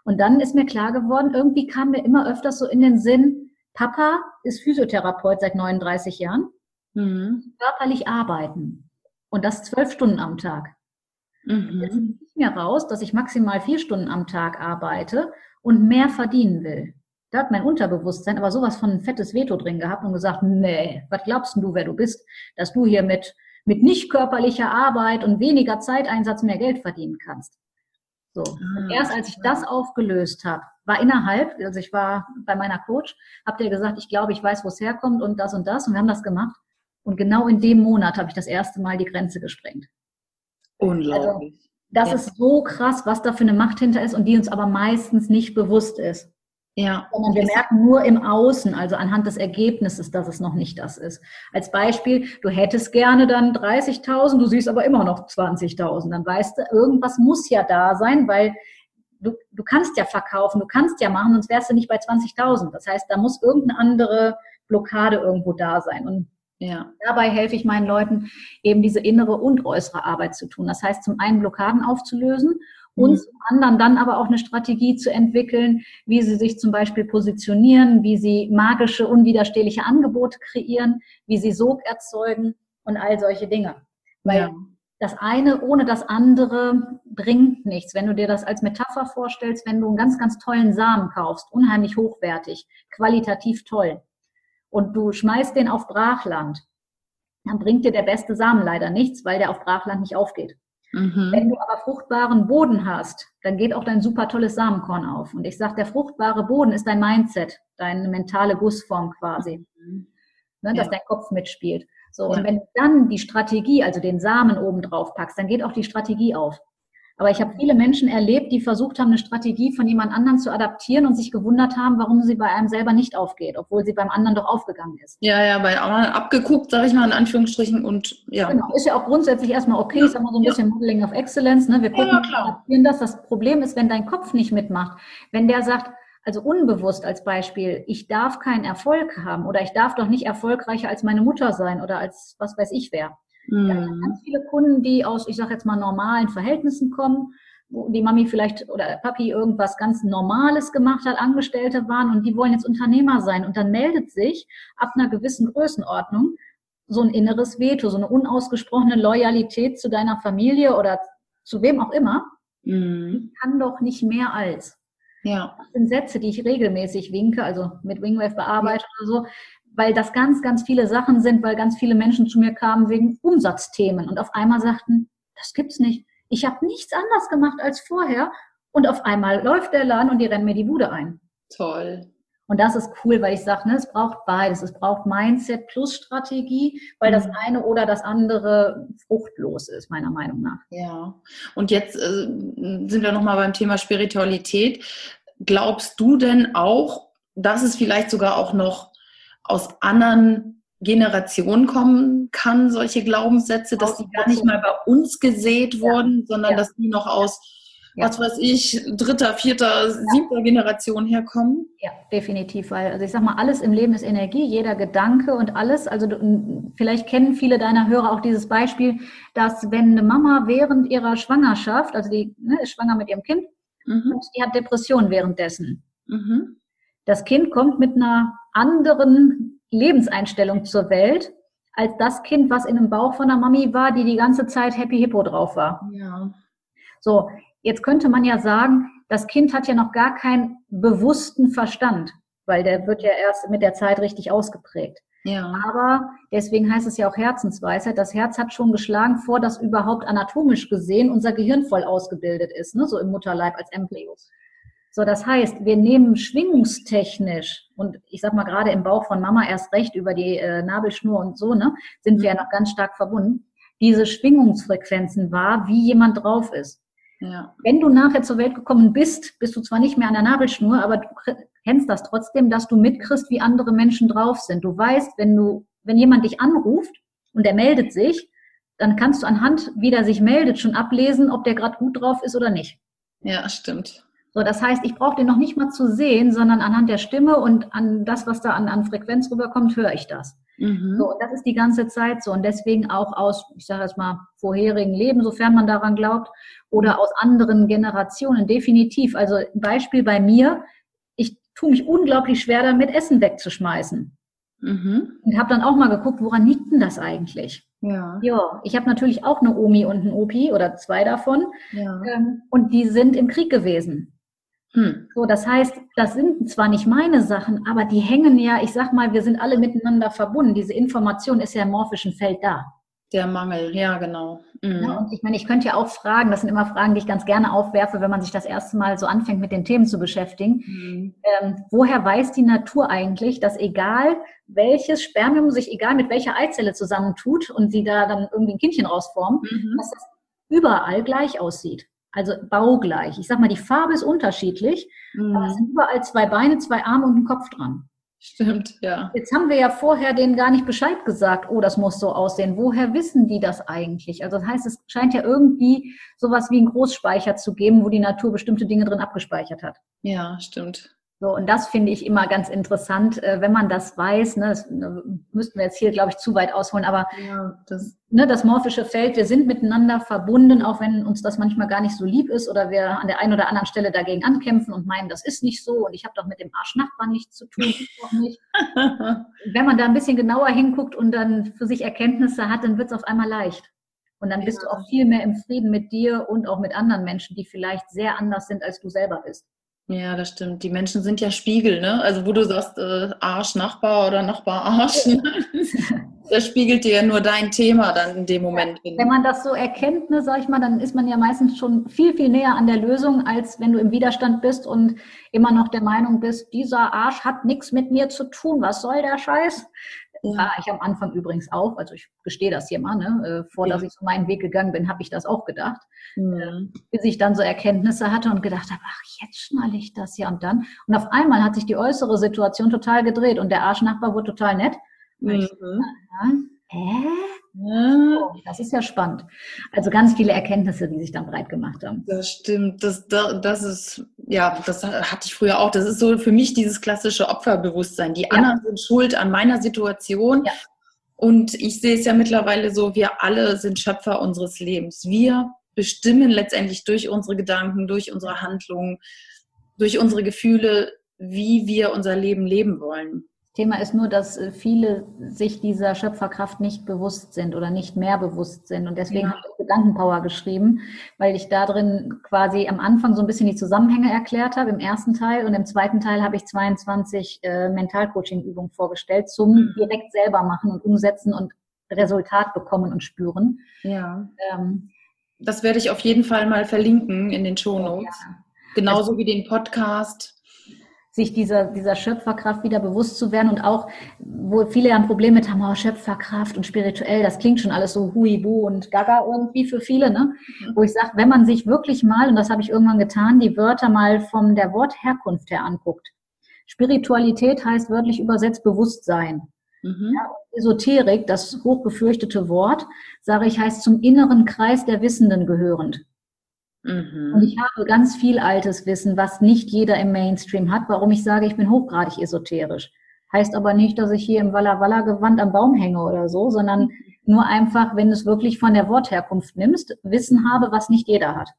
Und dann ist mir klar geworden, irgendwie kam mir immer öfters so in den Sinn, Papa ist Physiotherapeut seit 39 Jahren, mhm. körperlich arbeiten. Und das zwölf Stunden am Tag. Mhm. Jetzt ich mir raus, dass ich maximal vier Stunden am Tag arbeite und mehr verdienen will. Da hat mein Unterbewusstsein aber sowas von ein fettes Veto drin gehabt und gesagt, nee, was glaubst du, wer du bist, dass du hier mit, mit nicht körperlicher Arbeit und weniger Zeiteinsatz mehr Geld verdienen kannst. So. Und ah, erst als ich das aufgelöst habe, war innerhalb, also ich war bei meiner Coach, habt ihr gesagt, ich glaube, ich weiß, wo es herkommt und das und das und wir haben das gemacht. Und genau in dem Monat habe ich das erste Mal die Grenze gesprengt. Unglaublich. Also, das ja. ist so krass, was da für eine Macht hinter ist und die uns aber meistens nicht bewusst ist. Ja. Sondern wir merken nur im Außen, also anhand des Ergebnisses, dass es noch nicht das ist. Als Beispiel, du hättest gerne dann 30.000, du siehst aber immer noch 20.000. Dann weißt du, irgendwas muss ja da sein, weil du, du kannst ja verkaufen, du kannst ja machen, sonst wärst du nicht bei 20.000. Das heißt, da muss irgendeine andere Blockade irgendwo da sein. Und ja. Dabei helfe ich meinen Leuten, eben diese innere und äußere Arbeit zu tun. Das heißt, zum einen Blockaden aufzulösen und mhm. zum anderen dann aber auch eine Strategie zu entwickeln, wie sie sich zum Beispiel positionieren, wie sie magische, unwiderstehliche Angebote kreieren, wie sie Sog erzeugen und all solche Dinge. Weil ja. das eine ohne das andere bringt nichts. Wenn du dir das als Metapher vorstellst, wenn du einen ganz, ganz tollen Samen kaufst, unheimlich hochwertig, qualitativ toll, und du schmeißt den auf Brachland, dann bringt dir der beste Samen leider nichts, weil der auf Brachland nicht aufgeht. Mhm. Wenn du aber fruchtbaren Boden hast, dann geht auch dein super tolles Samenkorn auf. Und ich sage, der fruchtbare Boden ist dein Mindset, deine mentale Gussform quasi, mhm. ne, dass ja. dein Kopf mitspielt. So, ja. und wenn du dann die Strategie, also den Samen oben drauf packst, dann geht auch die Strategie auf. Aber ich habe viele Menschen erlebt, die versucht haben, eine Strategie von jemand anderem zu adaptieren und sich gewundert haben, warum sie bei einem selber nicht aufgeht, obwohl sie beim anderen doch aufgegangen ist. Ja, ja, bei anderen abgeguckt, sage ich mal in Anführungsstrichen und ja. Genau, ist ja auch grundsätzlich erstmal okay, sag mal so ein ja. bisschen Modeling of Excellence, ne? Wir gucken, ja, adaptieren das. Das Problem ist, wenn dein Kopf nicht mitmacht, wenn der sagt, also unbewusst als Beispiel, ich darf keinen Erfolg haben oder ich darf doch nicht erfolgreicher als meine Mutter sein oder als was weiß ich wer Mhm. Ja, ganz viele Kunden, die aus, ich sage jetzt mal, normalen Verhältnissen kommen, wo die Mami vielleicht oder Papi irgendwas ganz Normales gemacht hat, Angestellte waren und die wollen jetzt Unternehmer sein. Und dann meldet sich ab einer gewissen Größenordnung so ein inneres Veto, so eine unausgesprochene Loyalität zu deiner Familie oder zu wem auch immer. Mhm. Ich kann doch nicht mehr als. Ja. Das sind Sätze, die ich regelmäßig winke, also mit Wingwave bearbeite ja. oder so weil das ganz, ganz viele Sachen sind, weil ganz viele Menschen zu mir kamen wegen Umsatzthemen und auf einmal sagten, das gibt's nicht. Ich habe nichts anders gemacht als vorher und auf einmal läuft der Laden und die rennen mir die Bude ein. Toll. Und das ist cool, weil ich sage, ne, es braucht beides. Es braucht Mindset plus Strategie, weil mhm. das eine oder das andere fruchtlos ist, meiner Meinung nach. Ja. Und jetzt äh, sind wir nochmal beim Thema Spiritualität. Glaubst du denn auch, dass es vielleicht sogar auch noch aus anderen Generationen kommen kann, solche Glaubenssätze, dass die gar nicht mal bei uns gesät wurden, ja. sondern ja. dass die noch aus, ja. was weiß ich, dritter, vierter, siebter Generation herkommen? Ja, definitiv, weil, also ich sag mal, alles im Leben ist Energie, jeder Gedanke und alles. Also du, vielleicht kennen viele deiner Hörer auch dieses Beispiel, dass wenn eine Mama während ihrer Schwangerschaft, also die ne, ist schwanger mit ihrem Kind, mhm. und die hat Depression währenddessen. Mhm. Das Kind kommt mit einer anderen Lebenseinstellung zur Welt als das Kind, was in dem Bauch von der Mami war, die die ganze Zeit Happy Hippo drauf war. Ja. So, jetzt könnte man ja sagen, das Kind hat ja noch gar keinen bewussten Verstand, weil der wird ja erst mit der Zeit richtig ausgeprägt. Ja. Aber deswegen heißt es ja auch Herzensweisheit. Das Herz hat schon geschlagen, vor dass überhaupt anatomisch gesehen unser Gehirn voll ausgebildet ist, ne? so im Mutterleib als Embryo. So, das heißt, wir nehmen schwingungstechnisch und ich sag mal gerade im Bauch von Mama erst recht über die äh, Nabelschnur und so, ne, sind wir ja noch ganz stark verbunden, diese Schwingungsfrequenzen wahr, wie jemand drauf ist. Ja. Wenn du nachher zur Welt gekommen bist, bist du zwar nicht mehr an der Nabelschnur, aber du kennst das trotzdem, dass du mitkriegst, wie andere Menschen drauf sind. Du weißt, wenn du, wenn jemand dich anruft und der meldet sich, dann kannst du anhand, wie der sich meldet, schon ablesen, ob der gerade gut drauf ist oder nicht. Ja, stimmt. So, das heißt, ich brauche den noch nicht mal zu sehen, sondern anhand der Stimme und an das, was da an, an Frequenz rüberkommt, höre ich das. Mhm. So, und das ist die ganze Zeit so. Und deswegen auch aus, ich sage jetzt mal, vorherigen Leben, sofern man daran glaubt, oder aus anderen Generationen, definitiv. Also Beispiel bei mir, ich tue mich unglaublich schwer damit, Essen wegzuschmeißen. Mhm. Und habe dann auch mal geguckt, woran liegt denn das eigentlich? Ja. Ja, ich habe natürlich auch eine Omi und einen Opi oder zwei davon. Ja. Ähm, und die sind im Krieg gewesen. Hm. So, das heißt, das sind zwar nicht meine Sachen, aber die hängen ja, ich sag mal, wir sind alle miteinander verbunden. Diese Information ist ja im morphischen Feld da. Der Mangel, ja, genau. Mhm. Ja, und ich meine, ich könnte ja auch fragen, das sind immer Fragen, die ich ganz gerne aufwerfe, wenn man sich das erste Mal so anfängt, mit den Themen zu beschäftigen. Mhm. Ähm, woher weiß die Natur eigentlich, dass egal welches Spermium sich, egal mit welcher Eizelle zusammentut und sie da dann irgendwie ein Kindchen rausformen, mhm. dass das überall gleich aussieht? Also baugleich. Ich sag mal, die Farbe ist unterschiedlich, mhm. aber es sind überall zwei Beine, zwei Arme und ein Kopf dran. Stimmt, ja. Jetzt haben wir ja vorher denen gar nicht Bescheid gesagt, oh, das muss so aussehen. Woher wissen die das eigentlich? Also das heißt, es scheint ja irgendwie sowas wie einen Großspeicher zu geben, wo die Natur bestimmte Dinge drin abgespeichert hat. Ja, stimmt. So, und das finde ich immer ganz interessant, äh, wenn man das weiß. Ne, das müssten wir jetzt hier, glaube ich, zu weit ausholen, aber ja, das, ne, das morphische Feld, wir sind miteinander verbunden, auch wenn uns das manchmal gar nicht so lieb ist oder wir an der einen oder anderen Stelle dagegen ankämpfen und meinen, das ist nicht so und ich habe doch mit dem Arschnachbarn nichts zu tun, nicht. wenn man da ein bisschen genauer hinguckt und dann für sich Erkenntnisse hat, dann wird es auf einmal leicht. Und dann bist du auch viel mehr im Frieden mit dir und auch mit anderen Menschen, die vielleicht sehr anders sind, als du selber bist. Ja, das stimmt. Die Menschen sind ja Spiegel, ne? Also wo du sagst, äh, Arsch, Nachbar oder Nachbar, Arsch. Ne? das spiegelt dir ja nur dein Thema dann in dem Moment. Ja, wenn man das so erkennt, ne, sag ich mal, dann ist man ja meistens schon viel, viel näher an der Lösung, als wenn du im Widerstand bist und immer noch der Meinung bist, dieser Arsch hat nichts mit mir zu tun. Was soll der Scheiß? Ja. War ich am Anfang übrigens auch, also ich gestehe das hier mal, ne? Äh, vor ja. dass ich so meinen Weg gegangen bin, habe ich das auch gedacht. Mhm. Bis ich dann so Erkenntnisse hatte und gedacht habe, ach, jetzt schnalle ich das ja und dann. Und auf einmal hat sich die äußere Situation total gedreht und der Arschnachbar wurde total nett. Mhm. Ich, hä? Ja. das ist ja spannend. Also ganz viele Erkenntnisse, die sich dann breit gemacht haben. Das stimmt. Das, das ist, ja, das hatte ich früher auch. Das ist so für mich dieses klassische Opferbewusstsein. Die ja. anderen sind schuld an meiner Situation. Ja. Und ich sehe es ja mittlerweile so, wir alle sind Schöpfer unseres Lebens. Wir bestimmen letztendlich durch unsere Gedanken, durch unsere Handlungen, durch unsere Gefühle, wie wir unser Leben leben wollen. Thema ist nur, dass äh, viele sich dieser Schöpferkraft nicht bewusst sind oder nicht mehr bewusst sind. Und deswegen ja. habe ich Gedankenpower geschrieben, weil ich da drin quasi am Anfang so ein bisschen die Zusammenhänge erklärt habe im ersten Teil. Und im zweiten Teil habe ich 22 äh, Mentalcoaching-Übungen vorgestellt zum mhm. direkt selber machen und umsetzen und Resultat bekommen und spüren. Ja. Ähm, das werde ich auf jeden Fall mal verlinken in den Show Notes. Ja. Genauso wie den Podcast sich dieser, dieser Schöpferkraft wieder bewusst zu werden und auch, wo viele ja ein Problem mit haben, oh, Schöpferkraft und spirituell, das klingt schon alles so huibu und gaga irgendwie für viele, ne? Mhm. Wo ich sage, wenn man sich wirklich mal, und das habe ich irgendwann getan, die Wörter mal von der Wortherkunft her anguckt. Spiritualität heißt wörtlich übersetzt Bewusstsein. Mhm. Ja, Esoterik, das hochgefürchtete Wort, sage ich, heißt zum inneren Kreis der Wissenden gehörend. Mhm. Und ich habe ganz viel altes Wissen, was nicht jeder im Mainstream hat, warum ich sage, ich bin hochgradig esoterisch. Heißt aber nicht, dass ich hier im Walla Walla Gewand am Baum hänge oder so, sondern mhm. nur einfach, wenn du es wirklich von der Wortherkunft nimmst, Wissen habe, was nicht jeder hat.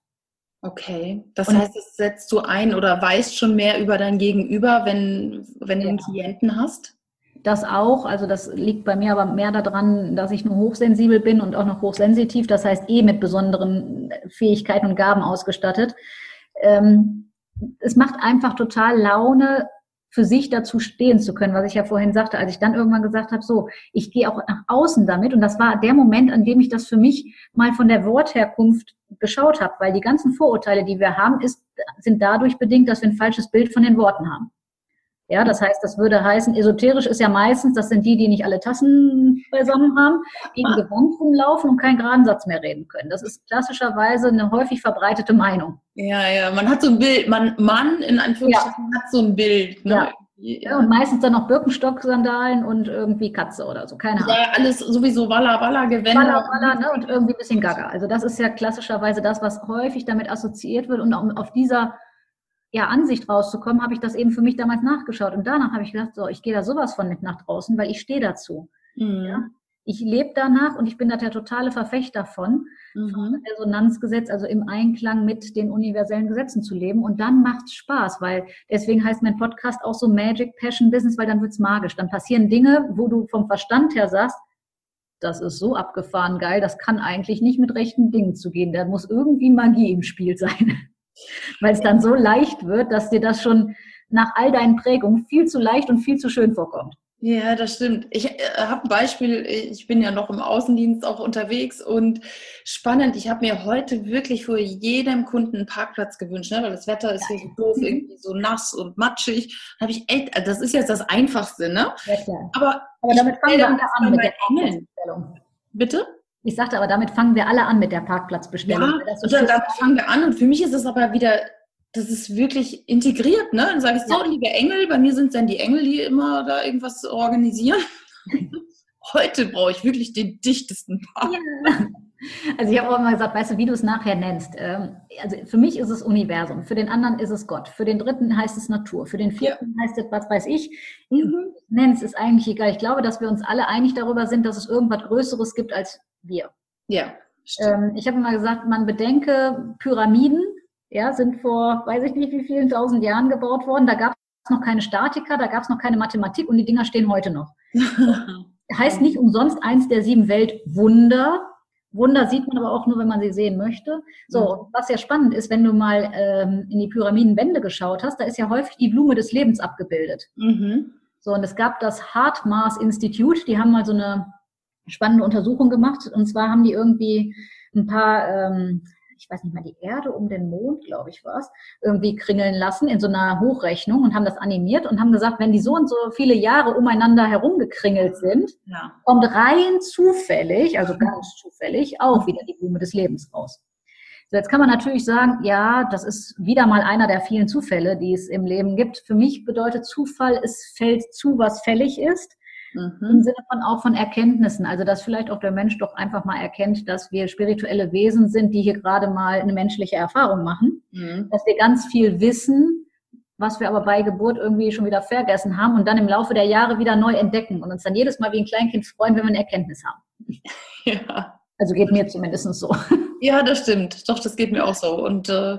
Okay, das und heißt, es setzt du ein oder weißt schon mehr über dein Gegenüber, wenn, wenn du einen Klienten hast? Das auch, also das liegt bei mir aber mehr daran, dass ich nur hochsensibel bin und auch noch hochsensitiv, das heißt eh mit besonderen Fähigkeiten und Gaben ausgestattet. Ähm, es macht einfach total Laune für sich dazu stehen zu können, was ich ja vorhin sagte, als ich dann irgendwann gesagt habe, so, ich gehe auch nach außen damit. Und das war der Moment, an dem ich das für mich mal von der Wortherkunft geschaut habe, weil die ganzen Vorurteile, die wir haben, ist, sind dadurch bedingt, dass wir ein falsches Bild von den Worten haben. Ja, das heißt, das würde heißen, esoterisch ist ja meistens, das sind die, die nicht alle Tassen beisammen haben, die im Gewand rumlaufen und keinen geraden Satz mehr reden können. Das ist klassischerweise eine häufig verbreitete Meinung. Ja, ja, man hat so ein Bild, man, Mann in Anführungsstrichen ja. hat so ein Bild. Ne? Ja. Ja. und meistens dann noch Birkenstock-Sandalen und irgendwie Katze oder so, keine Ahnung. Ja, alles sowieso Walla Walla Gewänder. Walla Walla, ne? Und irgendwie ein bisschen Gaga. Also das ist ja klassischerweise das, was häufig damit assoziiert wird und auf dieser ja, Ansicht rauszukommen, habe ich das eben für mich damals nachgeschaut. Und danach habe ich gedacht, so, ich gehe da sowas von mit nach draußen, weil ich stehe dazu. Mhm. Ja? Ich lebe danach und ich bin da der totale Verfechter von, mhm. vom Resonanzgesetz, also im Einklang mit den universellen Gesetzen zu leben. Und dann macht es Spaß, weil deswegen heißt mein Podcast auch so Magic Passion Business, weil dann wird's magisch. Dann passieren Dinge, wo du vom Verstand her sagst, das ist so abgefahren geil, das kann eigentlich nicht mit rechten Dingen zu gehen. Da muss irgendwie Magie im Spiel sein. Weil es dann so leicht wird, dass dir das schon nach all deinen Prägungen viel zu leicht und viel zu schön vorkommt. Ja, das stimmt. Ich äh, habe ein Beispiel, ich bin ja noch im Außendienst auch unterwegs und spannend, ich habe mir heute wirklich für jedem Kunden einen Parkplatz gewünscht, ne? weil das Wetter ist hier so doof, irgendwie so nass und matschig. Habe ich echt, also das ist jetzt das Einfachste, ne? Ja. Aber, aber damit fangen wir an mit der Engelstellung. Bitte? Ich sagte aber, damit fangen wir alle an mit der Parkplatzbestellung. Ja, so damit fangen wir an und für mich ist es aber wieder, das ist wirklich integriert, ne? Dann sage ich so, liebe Engel, bei mir sind es dann die Engel, die immer da irgendwas organisieren. Heute brauche ich wirklich den dichtesten Park. Ja. Also ich habe auch immer gesagt, weißt du, wie du es nachher nennst. Ähm, also für mich ist es Universum, für den anderen ist es Gott, für den dritten heißt es Natur, für den vierten ja. heißt es, was weiß ich. Mhm. Nennst ist eigentlich egal. Ich glaube, dass wir uns alle einig darüber sind, dass es irgendwas Größeres gibt als wir. Ja. Ähm, ich habe mal gesagt, man bedenke, Pyramiden ja, sind vor, weiß ich nicht wie vielen tausend Jahren gebaut worden. Da gab es noch keine Statiker, da gab es noch keine Mathematik und die Dinger stehen heute noch. heißt nicht umsonst eins der sieben Weltwunder. Wunder sieht man aber auch nur, wenn man sie sehen möchte. So, was ja spannend ist, wenn du mal ähm, in die Pyramidenwände geschaut hast, da ist ja häufig die Blume des Lebens abgebildet. Mhm. So, und es gab das Heart Mars Institute, die haben mal so eine spannende Untersuchung gemacht. Und zwar haben die irgendwie ein paar, ähm, ich weiß nicht mal, die Erde um den Mond, glaube ich, war es, irgendwie kringeln lassen in so einer Hochrechnung und haben das animiert und haben gesagt, wenn die so und so viele Jahre umeinander herumgekringelt sind, ja. kommt rein zufällig, also ganz zufällig, auch wieder die Blume des Lebens raus. So, jetzt kann man natürlich sagen, ja, das ist wieder mal einer der vielen Zufälle, die es im Leben gibt. Für mich bedeutet Zufall, es fällt zu, was fällig ist. Mhm. Im Sinne von auch von Erkenntnissen. Also, dass vielleicht auch der Mensch doch einfach mal erkennt, dass wir spirituelle Wesen sind, die hier gerade mal eine menschliche Erfahrung machen. Mhm. Dass wir ganz viel wissen, was wir aber bei Geburt irgendwie schon wieder vergessen haben und dann im Laufe der Jahre wieder neu entdecken und uns dann jedes Mal wie ein Kleinkind freuen, wenn wir eine Erkenntnis haben. Ja. Also geht mir zumindest so. Ja, das stimmt. Doch, das geht mir auch so. Und äh,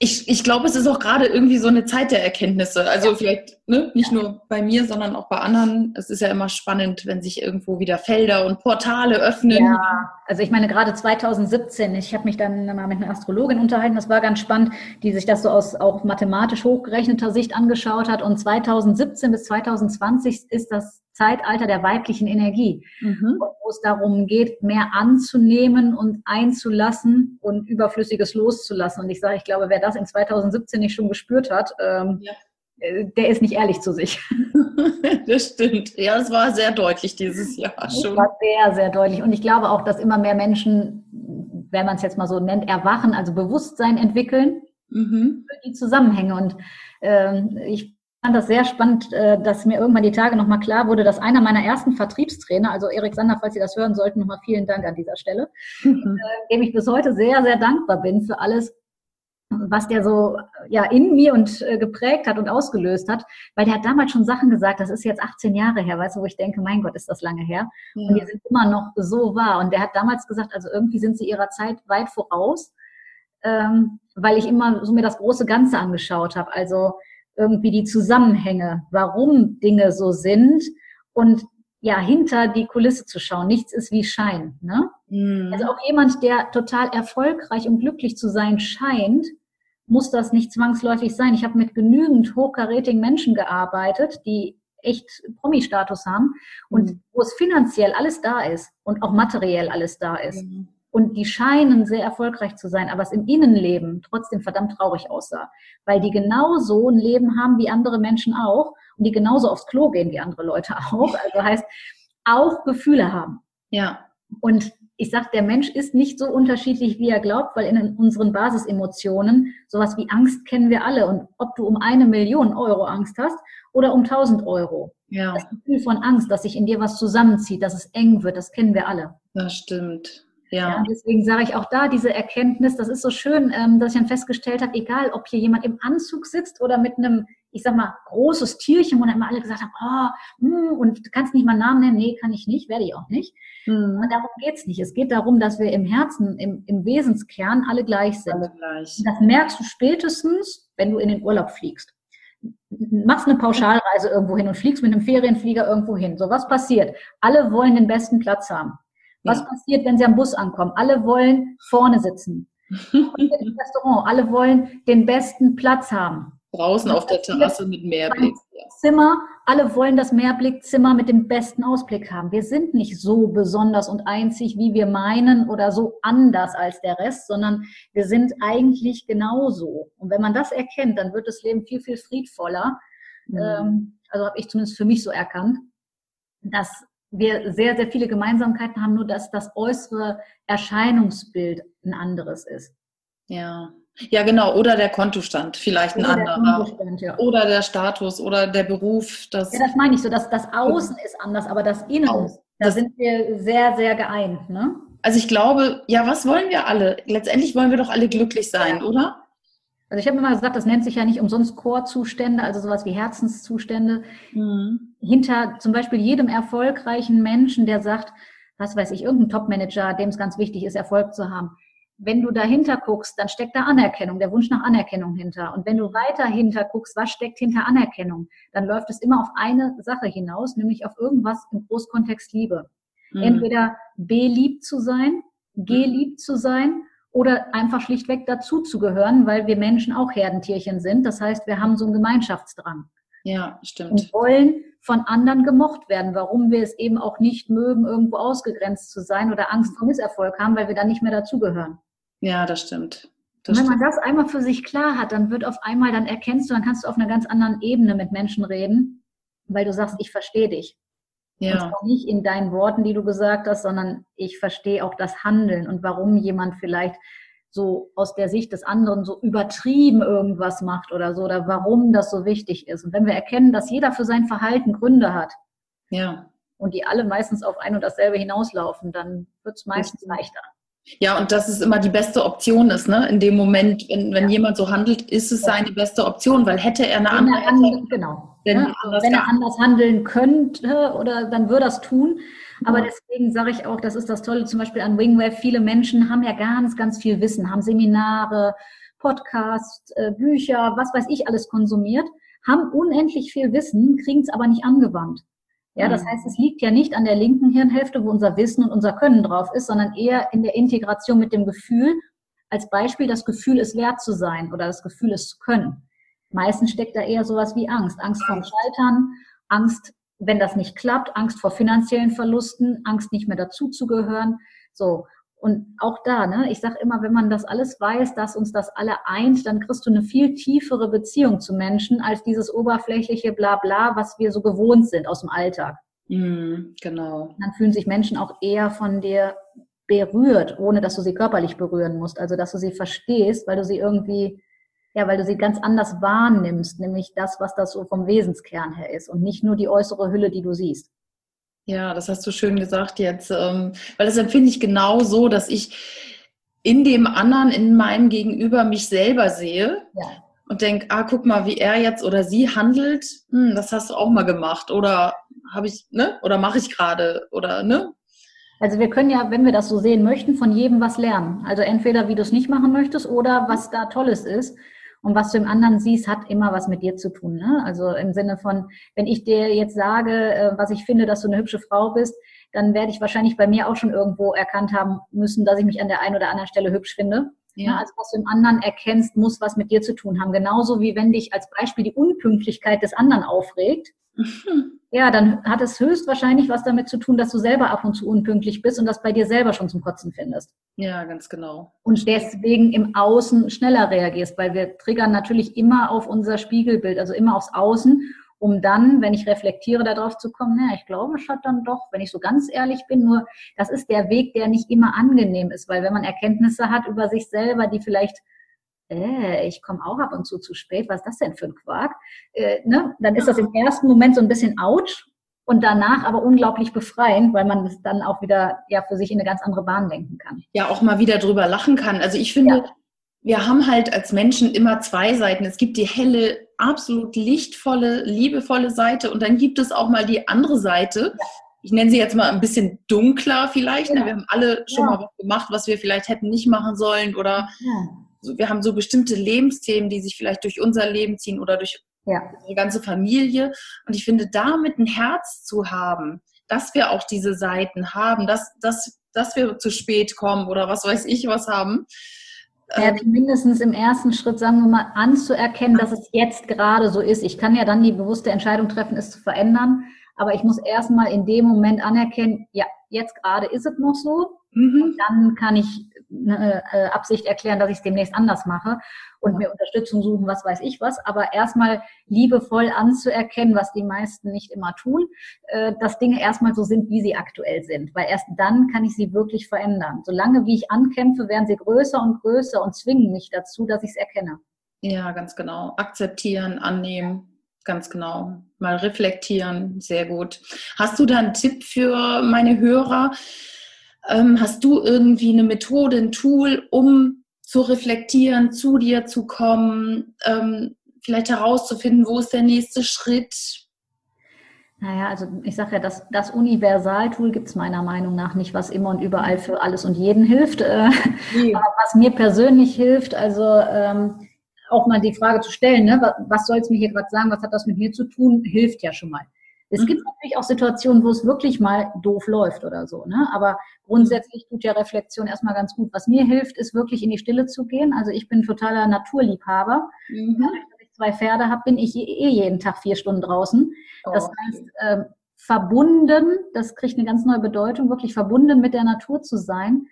ich, ich glaube, es ist auch gerade irgendwie so eine Zeit der Erkenntnisse. Also vielleicht ne, nicht nur bei mir, sondern auch bei anderen. Es ist ja immer spannend, wenn sich irgendwo wieder Felder und Portale öffnen. Ja, also ich meine gerade 2017, ich habe mich dann mal mit einer Astrologin unterhalten, das war ganz spannend, die sich das so aus auch mathematisch hochgerechneter Sicht angeschaut hat. Und 2017 bis 2020 ist das Zeitalter der weiblichen Energie, mhm. wo es darum geht, mehr anzunehmen und einzulassen und Überflüssiges loszulassen. Und ich sage, ich glaube, wer das in 2017 nicht schon gespürt hat, ähm, ja. Äh, der ist nicht ehrlich zu sich. das stimmt. Ja, es war sehr deutlich dieses Jahr schon. Es war sehr, sehr deutlich. Und ich glaube auch, dass immer mehr Menschen, wenn man es jetzt mal so nennt, erwachen, also Bewusstsein entwickeln mhm. für die Zusammenhänge. Und ähm, ich fand das sehr spannend, äh, dass mir irgendwann die Tage nochmal klar wurde, dass einer meiner ersten Vertriebstrainer, also Erik Sander, falls Sie das hören sollten, nochmal vielen Dank an dieser Stelle, mhm. Äh, dem ich bis heute sehr, sehr dankbar bin für alles, was der so ja in mir und äh, geprägt hat und ausgelöst hat, weil der hat damals schon Sachen gesagt, das ist jetzt 18 Jahre her, weißt du, wo ich denke, mein Gott, ist das lange her. Ja. Und die sind immer noch so wahr. Und der hat damals gesagt, also irgendwie sind sie ihrer Zeit weit voraus, ähm, weil ich immer so mir das große Ganze angeschaut habe. Also irgendwie die Zusammenhänge, warum Dinge so sind und ja, hinter die Kulisse zu schauen. Nichts ist wie Schein. Ne? Mhm. Also auch jemand, der total erfolgreich und glücklich zu sein scheint, muss das nicht zwangsläufig sein. Ich habe mit genügend hochkarätigen Menschen gearbeitet, die echt Promi-Status haben und mhm. wo es finanziell alles da ist und auch materiell alles da ist. Mhm. Und die scheinen sehr erfolgreich zu sein, aber es im Innenleben trotzdem verdammt traurig aussah. Weil die genauso ein Leben haben wie andere Menschen auch und die genauso aufs Klo gehen wie andere Leute auch. Also heißt, auch Gefühle haben. Ja. Und ich sage, der Mensch ist nicht so unterschiedlich, wie er glaubt, weil in unseren Basisemotionen sowas wie Angst kennen wir alle. Und ob du um eine Million Euro Angst hast oder um 1000 Euro. Ja. Das Gefühl von Angst, dass sich in dir was zusammenzieht, dass es eng wird, das kennen wir alle. Das stimmt. Ja. ja deswegen sage ich auch da diese Erkenntnis, das ist so schön, ähm, dass ich dann festgestellt habe, egal ob hier jemand im Anzug sitzt oder mit einem, ich sag mal, großes Tierchen, wo dann immer alle gesagt haben, oh, hm, und du kannst nicht mal einen Namen nennen, nee, kann ich nicht, werde ich auch nicht. Mhm. Und darum geht's nicht. Es geht darum, dass wir im Herzen, im, im Wesenskern alle gleich sind. Alle gleich. das merkst du spätestens, wenn du in den Urlaub fliegst machst eine Pauschalreise irgendwo hin und fliegst mit einem Ferienflieger irgendwo hin. So, was passiert? Alle wollen den besten Platz haben. Was passiert, wenn sie am Bus ankommen? Alle wollen vorne sitzen. Im Restaurant, alle wollen den besten Platz haben. Draußen auf der Terrasse mit Meerblick. Zimmer, alle wollen das Meerblickzimmer mit dem besten Ausblick haben. Wir sind nicht so besonders und einzig, wie wir meinen oder so anders als der Rest, sondern wir sind eigentlich genauso. Und wenn man das erkennt, dann wird das Leben viel, viel friedvoller. Mhm. Ähm, also habe ich zumindest für mich so erkannt, dass wir sehr, sehr viele Gemeinsamkeiten haben, nur dass das äußere Erscheinungsbild ein anderes ist. Ja. Ja, genau. Oder der Kontostand, vielleicht ein oder anderer. Ja. Oder der Status oder der Beruf. Das ja, das meine ich so. dass das Außen ist anders, aber das Innen, Aus. da das sind wir sehr, sehr geeint. Ne? Also ich glaube, ja, was wollen wir alle? Letztendlich wollen wir doch alle glücklich sein, ja. oder? Also ich habe immer gesagt, das nennt sich ja nicht umsonst Chorzustände, also sowas wie Herzenszustände. Mhm. Hinter zum Beispiel jedem erfolgreichen Menschen, der sagt, was weiß ich, irgendein Topmanager, dem es ganz wichtig ist, Erfolg zu haben. Wenn du dahinter guckst, dann steckt da Anerkennung, der Wunsch nach Anerkennung hinter. Und wenn du weiter hinter guckst, was steckt hinter Anerkennung, dann läuft es immer auf eine Sache hinaus, nämlich auf irgendwas im Großkontext Liebe. Mhm. Entweder beliebt zu sein, geliebt zu sein oder einfach schlichtweg dazuzugehören, weil wir Menschen auch Herdentierchen sind. Das heißt, wir haben so einen Gemeinschaftsdrang. Ja, stimmt. Und wollen von anderen gemocht werden. Warum wir es eben auch nicht mögen, irgendwo ausgegrenzt zu sein oder Angst vor Misserfolg haben, weil wir dann nicht mehr dazugehören. Ja, das stimmt. Das wenn stimmt. man das einmal für sich klar hat, dann wird auf einmal, dann erkennst du, dann kannst du auf einer ganz anderen Ebene mit Menschen reden, weil du sagst, ich verstehe dich. Ja. Und zwar nicht in deinen Worten, die du gesagt hast, sondern ich verstehe auch das Handeln und warum jemand vielleicht so aus der Sicht des anderen so übertrieben irgendwas macht oder so, oder warum das so wichtig ist. Und wenn wir erkennen, dass jeder für sein Verhalten Gründe hat, ja. und die alle meistens auf ein und dasselbe hinauslaufen, dann wird es meistens leichter. Ja, und dass es immer die beste Option ist, ne? In dem Moment, wenn, wenn ja. jemand so handelt, ist es ja. seine beste Option, weil hätte er eine andere. Er andere genau. Wenn, ja, also wenn er anders handeln könnte, oder dann würde er es tun. Aber deswegen sage ich auch, das ist das Tolle zum Beispiel an Wingwave. Viele Menschen haben ja ganz, ganz viel Wissen, haben Seminare, Podcasts, äh, Bücher, was weiß ich alles konsumiert, haben unendlich viel Wissen, kriegen es aber nicht angewandt. Ja, das mhm. heißt, es liegt ja nicht an der linken Hirnhälfte, wo unser Wissen und unser Können drauf ist, sondern eher in der Integration mit dem Gefühl. Als Beispiel das Gefühl, es wert zu sein oder das Gefühl, es zu können. Meistens steckt da eher sowas wie Angst. Angst vorm Scheitern, Angst, wenn das nicht klappt, Angst vor finanziellen Verlusten, Angst nicht mehr dazuzugehören. So. Und auch da, ne, ich sage immer, wenn man das alles weiß, dass uns das alle eint, dann kriegst du eine viel tiefere Beziehung zu Menschen als dieses oberflächliche Blabla, was wir so gewohnt sind aus dem Alltag. Mm, genau. Dann fühlen sich Menschen auch eher von dir berührt, ohne dass du sie körperlich berühren musst. Also dass du sie verstehst, weil du sie irgendwie, ja, weil du sie ganz anders wahrnimmst, nämlich das, was das so vom Wesenskern her ist und nicht nur die äußere Hülle, die du siehst. Ja, das hast du schön gesagt jetzt, ähm, weil das empfinde ich genau so, dass ich in dem anderen, in meinem Gegenüber mich selber sehe ja. und denke, ah, guck mal, wie er jetzt oder sie handelt, hm, das hast du auch mal gemacht oder habe ich, ne, oder mache ich gerade oder ne? Also wir können ja, wenn wir das so sehen möchten, von jedem was lernen. Also entweder wie du es nicht machen möchtest oder was da Tolles ist. Und was du im anderen siehst, hat immer was mit dir zu tun. Ne? Also im Sinne von, wenn ich dir jetzt sage, äh, was ich finde, dass du eine hübsche Frau bist, dann werde ich wahrscheinlich bei mir auch schon irgendwo erkannt haben müssen, dass ich mich an der einen oder anderen Stelle hübsch finde. Ja. Also was du im anderen erkennst, muss was mit dir zu tun haben. Genauso wie wenn dich als Beispiel die Unpünktlichkeit des anderen aufregt. Mhm. Ja, dann hat es höchstwahrscheinlich was damit zu tun, dass du selber ab und zu unpünktlich bist und das bei dir selber schon zum Kotzen findest. Ja, ganz genau. Und deswegen im Außen schneller reagierst, weil wir triggern natürlich immer auf unser Spiegelbild, also immer aufs Außen um dann, wenn ich reflektiere, darauf zu kommen, naja, ich glaube, es hat dann doch, wenn ich so ganz ehrlich bin, nur das ist der Weg, der nicht immer angenehm ist, weil wenn man Erkenntnisse hat über sich selber, die vielleicht äh, ich komme auch ab und zu zu spät, was ist das denn für ein Quark? Äh, ne? Dann ist das im ersten Moment so ein bisschen ouch und danach aber unglaublich befreiend, weil man es dann auch wieder ja für sich in eine ganz andere Bahn lenken kann. Ja, auch mal wieder drüber lachen kann. Also ich finde, ja. wir haben halt als Menschen immer zwei Seiten. Es gibt die helle absolut lichtvolle, liebevolle Seite und dann gibt es auch mal die andere Seite. Ich nenne sie jetzt mal ein bisschen dunkler vielleicht. Ja. Wir haben alle schon ja. mal was gemacht, was wir vielleicht hätten nicht machen sollen oder ja. Wir haben so bestimmte Lebensthemen, die sich vielleicht durch unser Leben ziehen oder durch unsere ganze Familie. Und ich finde, damit ein Herz zu haben, dass wir auch diese Seiten haben, dass, dass, dass wir zu spät kommen oder was weiß ich was haben, ja, mindestens im ersten Schritt, sagen wir mal, anzuerkennen, dass es jetzt gerade so ist. Ich kann ja dann die bewusste Entscheidung treffen, es zu verändern, aber ich muss erstmal in dem Moment anerkennen, ja, jetzt gerade ist es noch so. Mhm. dann kann ich eine äh, Absicht erklären, dass ich es demnächst anders mache und ja. mir Unterstützung suchen, was weiß ich was. Aber erstmal liebevoll anzuerkennen, was die meisten nicht immer tun, äh, dass Dinge erstmal so sind, wie sie aktuell sind. Weil erst dann kann ich sie wirklich verändern. Solange wie ich ankämpfe, werden sie größer und größer und zwingen mich dazu, dass ich es erkenne. Ja, ganz genau. Akzeptieren, annehmen. Ganz genau. Mal reflektieren. Sehr gut. Hast du da einen Tipp für meine Hörer? Ähm, hast du irgendwie eine Methode, ein Tool, um zu reflektieren, zu dir zu kommen, ähm, vielleicht herauszufinden, wo ist der nächste Schritt? Naja, also ich sage ja, das, das Universaltool gibt es meiner Meinung nach nicht, was immer und überall für alles und jeden hilft. Äh, nee. Aber was mir persönlich hilft, also ähm, auch mal die Frage zu stellen, ne, was, was soll es mir hier gerade sagen, was hat das mit mir zu tun, hilft ja schon mal. Es mhm. gibt natürlich auch Situationen, wo es wirklich mal doof läuft oder so, ne? Aber grundsätzlich tut ja Reflexion erstmal ganz gut. Was mir hilft, ist wirklich in die Stille zu gehen. Also ich bin totaler Naturliebhaber. Mhm. Dadurch, dass ich zwei Pferde habe, bin ich eh jeden Tag vier Stunden draußen. Oh. Das heißt, äh, verbunden, das kriegt eine ganz neue Bedeutung, wirklich verbunden mit der Natur zu sein,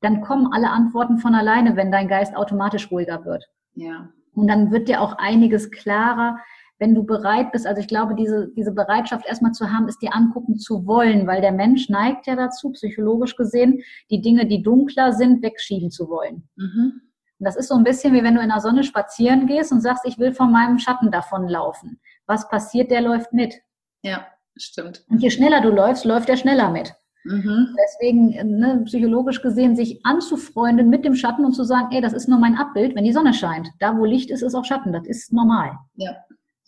dann kommen alle Antworten von alleine, wenn dein Geist automatisch ruhiger wird. Ja. Und dann wird dir auch einiges klarer, wenn du bereit bist, also ich glaube, diese, diese Bereitschaft erstmal zu haben, ist dir angucken zu wollen, weil der Mensch neigt ja dazu, psychologisch gesehen, die Dinge, die dunkler sind, wegschieben zu wollen. Mhm. Und das ist so ein bisschen wie wenn du in der Sonne spazieren gehst und sagst, ich will von meinem Schatten davonlaufen. Was passiert? Der läuft mit. Ja, stimmt. Und je schneller du läufst, läuft er schneller mit. Mhm. Deswegen, ne, psychologisch gesehen, sich anzufreunden mit dem Schatten und zu sagen, ey, das ist nur mein Abbild, wenn die Sonne scheint. Da, wo Licht ist, ist auch Schatten. Das ist normal. Ja.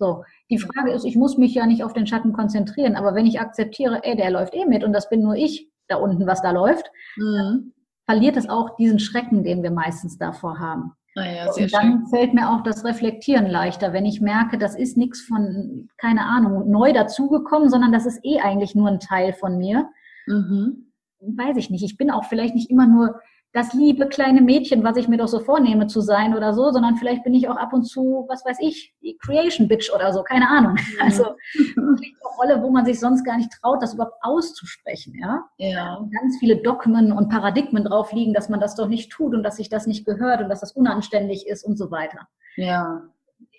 So, die Frage ist, ich muss mich ja nicht auf den Schatten konzentrieren, aber wenn ich akzeptiere, ey, der läuft eh mit und das bin nur ich da unten, was da läuft, mhm. verliert es auch diesen Schrecken, den wir meistens davor haben. Ah ja, und dann schön. fällt mir auch das Reflektieren leichter, wenn ich merke, das ist nichts von, keine Ahnung, neu dazugekommen, sondern das ist eh eigentlich nur ein Teil von mir. Mhm. Weiß ich nicht. Ich bin auch vielleicht nicht immer nur das liebe kleine Mädchen, was ich mir doch so vornehme zu sein oder so, sondern vielleicht bin ich auch ab und zu, was weiß ich, die Creation Bitch oder so, keine Ahnung. Mhm. Also eine Rolle, wo man sich sonst gar nicht traut, das überhaupt auszusprechen, ja. ja. Ganz viele Dogmen und Paradigmen drauf liegen, dass man das doch nicht tut und dass sich das nicht gehört und dass das unanständig ist und so weiter. Ja.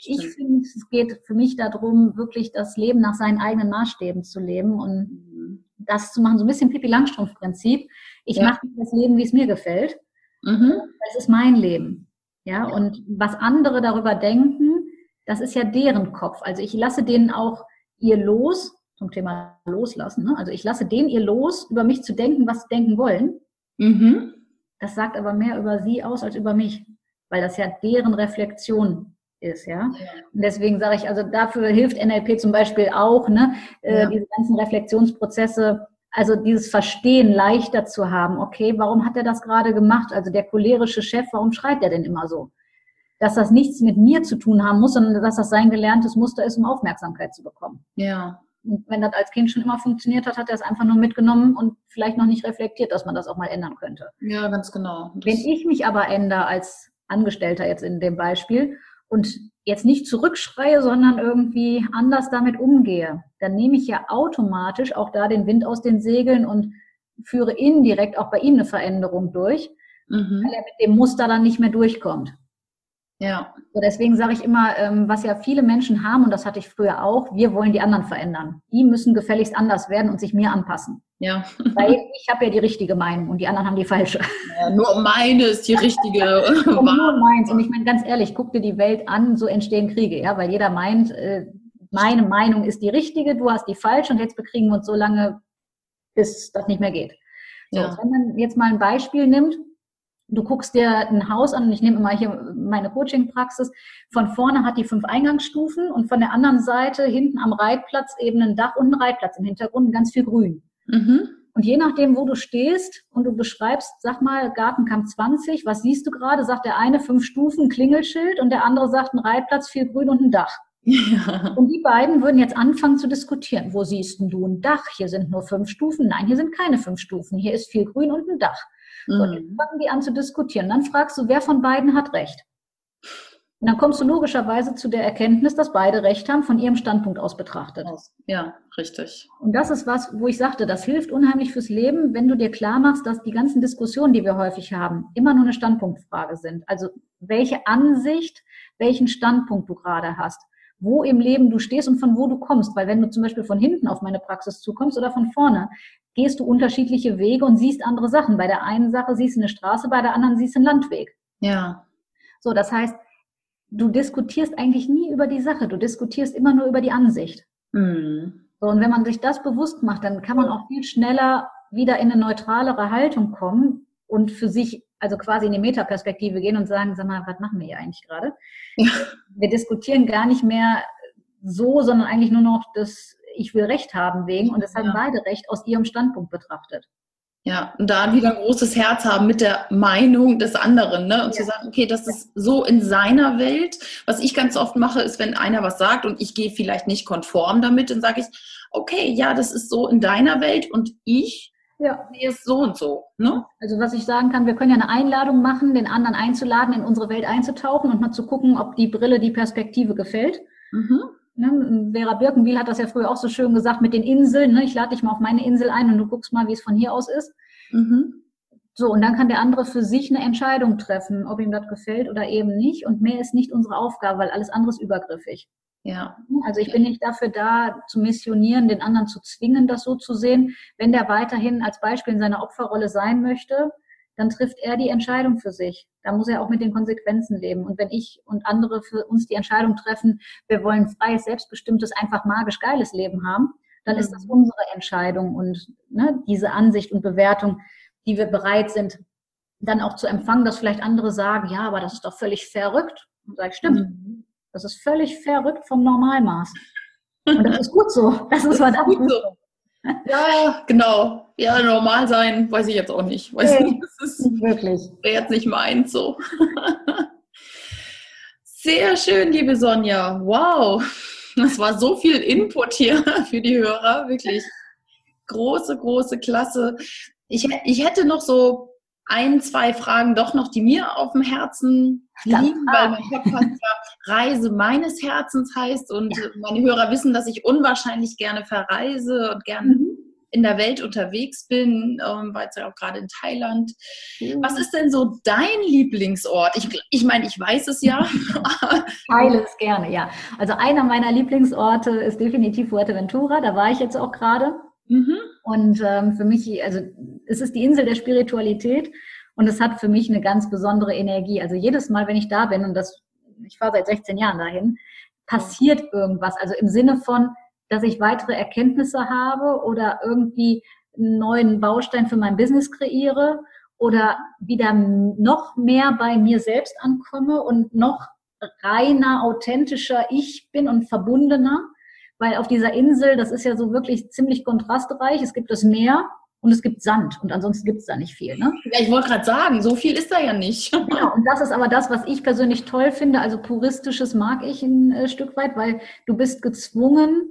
Ich finde, es geht für mich darum, wirklich das Leben nach seinen eigenen Maßstäben zu leben und mhm. das zu machen, so ein bisschen Pippi Langstrumpf-Prinzip ich ja. mache das Leben, wie es mir gefällt. Mhm. Das ist mein Leben. Ja, ja, und was andere darüber denken, das ist ja deren Kopf. Also ich lasse denen auch ihr Los, zum Thema Loslassen, ne? also ich lasse denen ihr Los, über mich zu denken, was sie denken wollen. Mhm. Das sagt aber mehr über sie aus als über mich, weil das ja deren Reflexion ist, ja. Und deswegen sage ich, also dafür hilft NLP zum Beispiel auch, ne, äh, ja. diese ganzen Reflexionsprozesse also dieses Verstehen leichter zu haben, okay, warum hat er das gerade gemacht? Also der cholerische Chef, warum schreit er denn immer so? Dass das nichts mit mir zu tun haben muss, sondern dass das sein gelerntes Muster ist, um Aufmerksamkeit zu bekommen. Ja, Und wenn das als Kind schon immer funktioniert hat, hat er es einfach nur mitgenommen und vielleicht noch nicht reflektiert, dass man das auch mal ändern könnte. Ja, ganz genau. Das wenn ich mich aber ändere als Angestellter jetzt in dem Beispiel und jetzt nicht zurückschreie, sondern irgendwie anders damit umgehe, dann nehme ich ja automatisch auch da den Wind aus den Segeln und führe indirekt auch bei ihm eine Veränderung durch, mhm. weil er mit dem Muster dann nicht mehr durchkommt. Ja. So deswegen sage ich immer, ähm, was ja viele Menschen haben, und das hatte ich früher auch, wir wollen die anderen verändern. Die müssen gefälligst anders werden und sich mir anpassen. Ja. Weil ich habe ja die richtige Meinung und die anderen haben die falsche. Ja, nur meine ist die richtige. und nur meins. Und ich meine ganz ehrlich, guck dir die Welt an, so entstehen Kriege, ja, weil jeder meint, äh, meine Meinung ist die richtige, du hast die falsche und jetzt bekriegen wir uns so lange, bis das nicht mehr geht. So, ja. Wenn man jetzt mal ein Beispiel nimmt, du guckst dir ein Haus an, und ich nehme immer hier meine Coaching-Praxis, von vorne hat die fünf Eingangsstufen und von der anderen Seite hinten am Reitplatz eben ein Dach und ein Reitplatz im Hintergrund, ganz viel Grün. Mhm. Und je nachdem, wo du stehst und du beschreibst, sag mal, Gartenkamp 20, was siehst du gerade? Sagt der eine fünf Stufen, Klingelschild und der andere sagt ein Reitplatz, viel Grün und ein Dach. Ja. Und die beiden würden jetzt anfangen zu diskutieren. Wo siehst du ein Dach? Hier sind nur fünf Stufen. Nein, hier sind keine fünf Stufen. Hier ist viel Grün und ein Dach. Mhm. So, jetzt fangen die an zu diskutieren. Dann fragst du, wer von beiden hat recht? Und dann kommst du logischerweise zu der Erkenntnis, dass beide Recht haben, von ihrem Standpunkt aus betrachtet. Ja, richtig. Und das ist was, wo ich sagte, das hilft unheimlich fürs Leben, wenn du dir klar machst, dass die ganzen Diskussionen, die wir häufig haben, immer nur eine Standpunktfrage sind. Also welche Ansicht, welchen Standpunkt du gerade hast wo im Leben du stehst und von wo du kommst. Weil wenn du zum Beispiel von hinten auf meine Praxis zukommst oder von vorne, gehst du unterschiedliche Wege und siehst andere Sachen. Bei der einen Sache siehst du eine Straße, bei der anderen siehst du einen Landweg. Ja. So, das heißt, du diskutierst eigentlich nie über die Sache, du diskutierst immer nur über die Ansicht. Mhm. So, und wenn man sich das bewusst macht, dann kann man auch viel schneller wieder in eine neutralere Haltung kommen und für sich also quasi in die Metaperspektive gehen und sagen, sag mal, was machen wir hier eigentlich gerade? Ja. Wir diskutieren gar nicht mehr so, sondern eigentlich nur noch das Ich will Recht haben wegen und es haben ja. beide Recht aus ihrem Standpunkt betrachtet. Ja, und da wieder ein großes Herz haben mit der Meinung des anderen, ne? Und ja. zu sagen, okay, das ist so in seiner Welt. Was ich ganz oft mache, ist, wenn einer was sagt und ich gehe vielleicht nicht konform damit, dann sage ich, okay, ja, das ist so in deiner Welt und ich ja. Nee, ist so und so. Ne? Also was ich sagen kann, wir können ja eine Einladung machen, den anderen einzuladen, in unsere Welt einzutauchen und mal zu gucken, ob die Brille, die Perspektive gefällt. Mhm. Ne? Vera Birkenbiel hat das ja früher auch so schön gesagt mit den Inseln. Ne? Ich lade dich mal auf meine Insel ein und du guckst mal, wie es von hier aus ist. Mhm. So, und dann kann der andere für sich eine Entscheidung treffen, ob ihm das gefällt oder eben nicht. Und mehr ist nicht unsere Aufgabe, weil alles andere ist übergriffig. Ja. Also ich bin nicht dafür da, zu missionieren, den anderen zu zwingen, das so zu sehen. Wenn der weiterhin als Beispiel in seiner Opferrolle sein möchte, dann trifft er die Entscheidung für sich. Da muss er auch mit den Konsequenzen leben. Und wenn ich und andere für uns die Entscheidung treffen, wir wollen freies, selbstbestimmtes, einfach magisch geiles Leben haben, dann ist das mhm. unsere Entscheidung und ne, diese Ansicht und Bewertung, die wir bereit sind, dann auch zu empfangen, dass vielleicht andere sagen, ja, aber das ist doch völlig verrückt. Und sage ich, stimmt. Mhm. Das ist völlig verrückt vom Normalmaß. Und das ist gut so. Das ist verdammt gut so. Ja, genau. Ja, normal sein, weiß ich jetzt auch nicht. Weiß nee, nicht, das ist wirklich. Wäre jetzt nicht meins so. Sehr schön, liebe Sonja. Wow. Das war so viel Input hier für die Hörer. Wirklich große, große Klasse. Ich, ich hätte noch so ein, zwei Fragen doch noch, die mir auf dem Herzen liegen, weil mein Podcast ja Reise meines Herzens heißt und ja. meine Hörer wissen, dass ich unwahrscheinlich gerne verreise und gerne mhm. In der Welt unterwegs bin, ähm, war jetzt ja auch gerade in Thailand. Mhm. Was ist denn so dein Lieblingsort? Ich, ich meine, ich weiß es ja. Teile es gerne, ja. Also einer meiner Lieblingsorte ist definitiv Fuerteventura, da war ich jetzt auch gerade. Mhm. Und ähm, für mich, also es ist die Insel der Spiritualität und es hat für mich eine ganz besondere Energie. Also jedes Mal, wenn ich da bin, und das, ich fahre seit 16 Jahren dahin, passiert irgendwas. Also im Sinne von, dass ich weitere Erkenntnisse habe oder irgendwie einen neuen Baustein für mein Business kreiere oder wieder noch mehr bei mir selbst ankomme und noch reiner, authentischer ich bin und verbundener weil auf dieser Insel, das ist ja so wirklich ziemlich kontrastreich. Es gibt das Meer und es gibt Sand und ansonsten gibt es da nicht viel. Ne? Ja, ich wollte gerade sagen, so viel ist da ja nicht. Genau, und das ist aber das, was ich persönlich toll finde. Also puristisches mag ich ein äh, Stück weit, weil du bist gezwungen,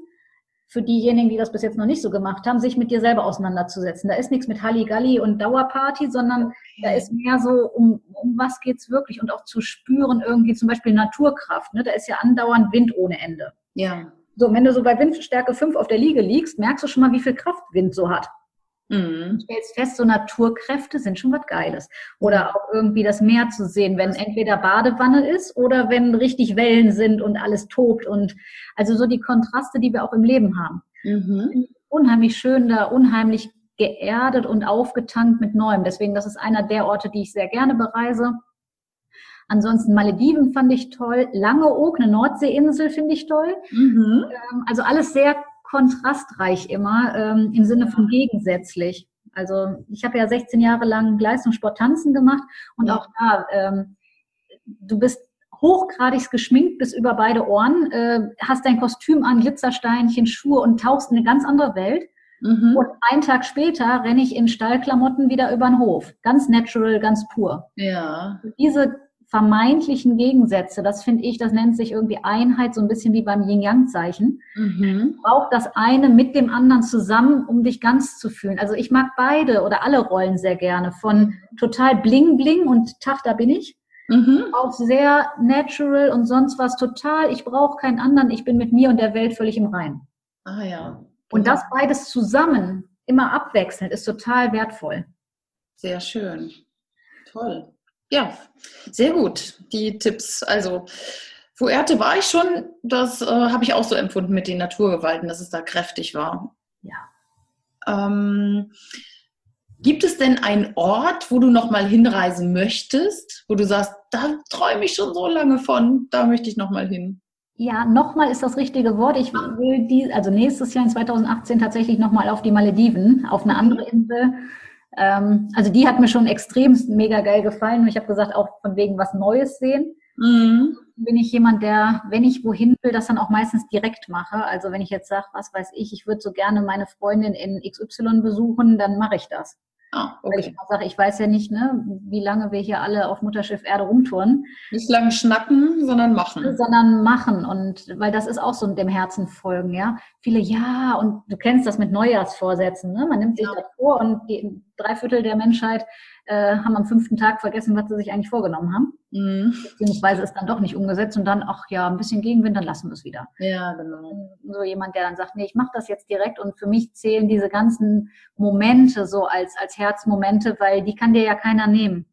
für diejenigen, die das bis jetzt noch nicht so gemacht haben, sich mit dir selber auseinanderzusetzen. Da ist nichts mit Halligalli und Dauerparty, sondern okay. da ist mehr so, um, um was geht's wirklich und auch zu spüren irgendwie zum Beispiel Naturkraft. Ne? Da ist ja andauernd Wind ohne Ende. Ja. So, wenn du so bei Windstärke 5 auf der Liege liegst, merkst du schon mal, wie viel Kraft Wind so hat. Mhm. Du stellst fest, so Naturkräfte sind schon was Geiles. Oder auch irgendwie das Meer zu sehen, wenn entweder Badewanne ist oder wenn richtig Wellen sind und alles tobt und also so die Kontraste, die wir auch im Leben haben. Mhm. Unheimlich schön da, unheimlich geerdet und aufgetankt mit Neuem. Deswegen, das ist einer der Orte, die ich sehr gerne bereise. Ansonsten Malediven fand ich toll. Langeoog, eine Nordseeinsel, finde ich toll. Mhm. Ähm, also alles sehr kontrastreich immer ähm, im Sinne von gegensätzlich. Also ich habe ja 16 Jahre lang Leistungssport tanzen gemacht und ja. auch da, ähm, du bist hochgradig geschminkt bis über beide Ohren, äh, hast dein Kostüm an, Glitzersteinchen, Schuhe und tauchst in eine ganz andere Welt. Mhm. Und einen Tag später renne ich in Stallklamotten wieder über den Hof. Ganz natural, ganz pur. Ja. Diese vermeintlichen Gegensätze, das finde ich, das nennt sich irgendwie Einheit, so ein bisschen wie beim Yin-Yang-Zeichen. Mhm. Braucht das eine mit dem anderen zusammen, um dich ganz zu fühlen. Also ich mag beide oder alle Rollen sehr gerne, von total bling-bling und Tag, da bin ich, mhm. auf sehr natural und sonst was total, ich brauche keinen anderen, ich bin mit mir und der Welt völlig im Rein. Ah ja. Und das beides zusammen, immer abwechselnd, ist total wertvoll. Sehr schön. Toll. Ja, sehr gut, die Tipps. Also, Fuerte war ich schon, das äh, habe ich auch so empfunden mit den Naturgewalten, dass es da kräftig war. Ja. Ähm, gibt es denn einen Ort, wo du nochmal hinreisen möchtest, wo du sagst, da träume ich schon so lange von, da möchte ich nochmal hin? Ja, nochmal ist das richtige Wort. Ich will die, also nächstes Jahr in 2018 tatsächlich nochmal auf die Malediven, auf eine andere Insel. Ähm, also die hat mir schon extrem mega geil gefallen. Und ich habe gesagt, auch von wegen was Neues sehen. Mhm. Bin ich jemand, der, wenn ich wohin will, das dann auch meistens direkt mache. Also wenn ich jetzt sage, was weiß ich, ich würde so gerne meine Freundin in XY besuchen, dann mache ich das. Ah, okay. Weil ich sage, ich weiß ja nicht, ne, wie lange wir hier alle auf Mutterschiff Erde rumtouren. Nicht lang schnacken, sondern machen. Sondern machen. Und weil das ist auch so dem Herzen folgen, ja. Viele, ja, und du kennst das mit Neujahrsvorsätzen, ne? Man nimmt sich ja. das vor und die drei Viertel der Menschheit äh, haben am fünften Tag vergessen, was sie sich eigentlich vorgenommen haben. Mhm. Beziehungsweise ist dann doch nicht umgesetzt und dann, ach ja, ein bisschen Gegenwind, dann lassen wir es wieder. Ja, genau. So jemand, der dann sagt, nee, ich mache das jetzt direkt und für mich zählen diese ganzen Momente so als, als Herzmomente, weil die kann dir ja keiner nehmen.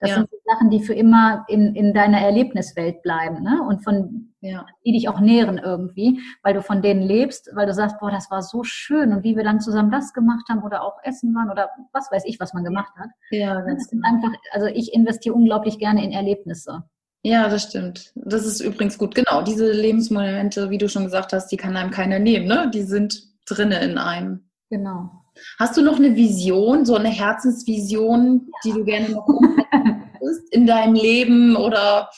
Das ja. sind die Sachen, die für immer in, in deiner Erlebniswelt bleiben, ne? Und von ja. die dich auch nähren irgendwie, weil du von denen lebst, weil du sagst, boah, das war so schön und wie wir dann zusammen das gemacht haben oder auch essen waren oder was weiß ich, was man gemacht hat. Ja, das sind einfach, also ich investiere unglaublich gerne in Erlebnisse. Ja, das stimmt. Das ist übrigens gut. Genau, diese Lebensmomente, wie du schon gesagt hast, die kann einem keiner nehmen, ne? Die sind drinne in einem. Genau. Hast du noch eine Vision, so eine Herzensvision, ja. die du gerne noch in deinem Leben oder?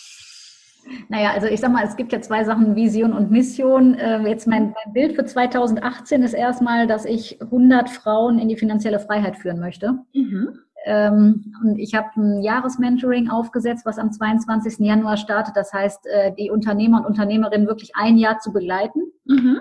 Naja, also ich sag mal, es gibt ja zwei Sachen, Vision und Mission. Äh, jetzt mein, mein, Bild für 2018 ist erstmal, dass ich 100 Frauen in die finanzielle Freiheit führen möchte. Mhm. Ähm, und ich habe ein Jahresmentoring aufgesetzt, was am 22. Januar startet. Das heißt, äh, die Unternehmer und Unternehmerinnen wirklich ein Jahr zu begleiten. Mhm.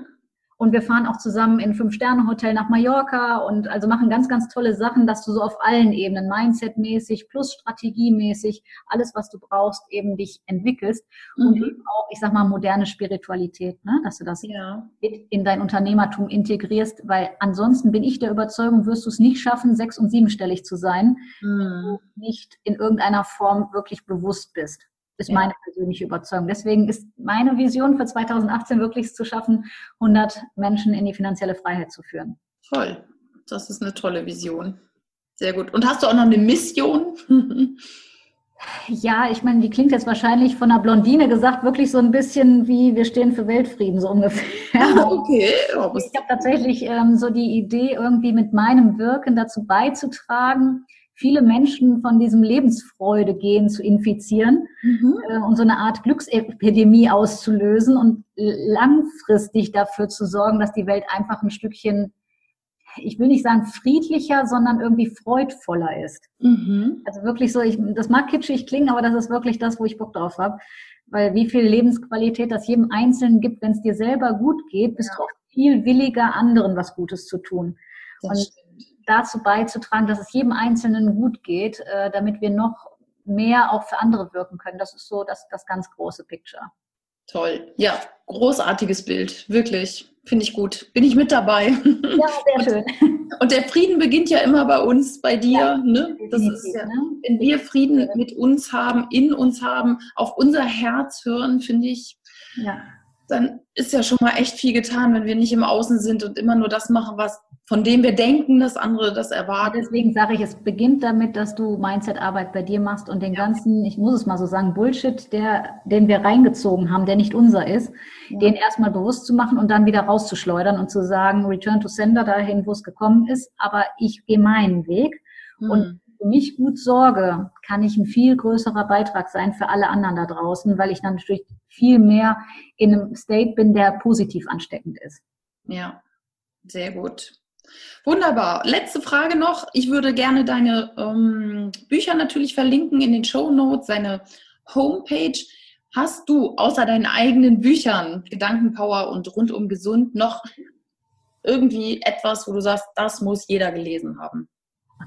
Und wir fahren auch zusammen in Fünf-Sterne-Hotel nach Mallorca und also machen ganz, ganz tolle Sachen, dass du so auf allen Ebenen, Mindset-mäßig plus strategiemäßig, alles, was du brauchst, eben dich entwickelst. Mhm. Und eben auch, ich sag mal, moderne Spiritualität, ne? dass du das ja. in dein Unternehmertum integrierst, weil ansonsten bin ich der Überzeugung, wirst du es nicht schaffen, sechs- und siebenstellig zu sein, mhm. wenn du nicht in irgendeiner Form wirklich bewusst bist ist meine persönliche Überzeugung. Deswegen ist meine Vision für 2018 wirklich zu schaffen, 100 Menschen in die finanzielle Freiheit zu führen. Toll. Das ist eine tolle Vision. Sehr gut. Und hast du auch noch eine Mission? ja, ich meine, die klingt jetzt wahrscheinlich von einer Blondine gesagt, wirklich so ein bisschen wie wir stehen für Weltfrieden, so ungefähr. okay. ich habe tatsächlich ähm, so die Idee, irgendwie mit meinem Wirken dazu beizutragen, viele Menschen von diesem Lebensfreude-Gen zu infizieren mhm. äh, und so eine Art Glücksepidemie auszulösen und langfristig dafür zu sorgen, dass die Welt einfach ein Stückchen, ich will nicht sagen friedlicher, sondern irgendwie freudvoller ist. Mhm. Also wirklich so, ich, das mag kitschig klingen, aber das ist wirklich das, wo ich Bock drauf habe. Weil wie viel Lebensqualität das jedem Einzelnen gibt, wenn es dir selber gut geht, bist ja. du viel williger, anderen was Gutes zu tun. Das und stimmt. Dazu beizutragen, dass es jedem Einzelnen gut geht, äh, damit wir noch mehr auch für andere wirken können. Das ist so das, das ganz große Picture. Toll. Ja, großartiges Bild. Wirklich. Finde ich gut. Bin ich mit dabei. Ja, sehr schön. Und der Frieden beginnt ja immer bei uns, bei dir. Ja, ne? Das ist ja, ne? wenn wir Frieden mit uns haben, in uns haben, auf unser Herz hören, finde ich, ja. Dann ist ja schon mal echt viel getan, wenn wir nicht im Außen sind und immer nur das machen, was von dem wir denken, dass andere das erwarten. Deswegen sage ich, es beginnt damit, dass du Mindset-Arbeit bei dir machst und den ja. ganzen, ich muss es mal so sagen, Bullshit, der, den wir reingezogen haben, der nicht unser ist, ja. den erstmal bewusst zu machen und dann wieder rauszuschleudern und zu sagen, Return to Sender dahin, wo es gekommen ist, aber ich gehe meinen Weg mhm. und für mich gut sorge, kann ich ein viel größerer Beitrag sein für alle anderen da draußen, weil ich dann natürlich viel mehr in einem State bin, der positiv ansteckend ist. Ja, sehr gut. Wunderbar. Letzte Frage noch. Ich würde gerne deine ähm, Bücher natürlich verlinken in den Show Notes, deine Homepage. Hast du außer deinen eigenen Büchern, Gedankenpower und rundum gesund, noch irgendwie etwas, wo du sagst, das muss jeder gelesen haben?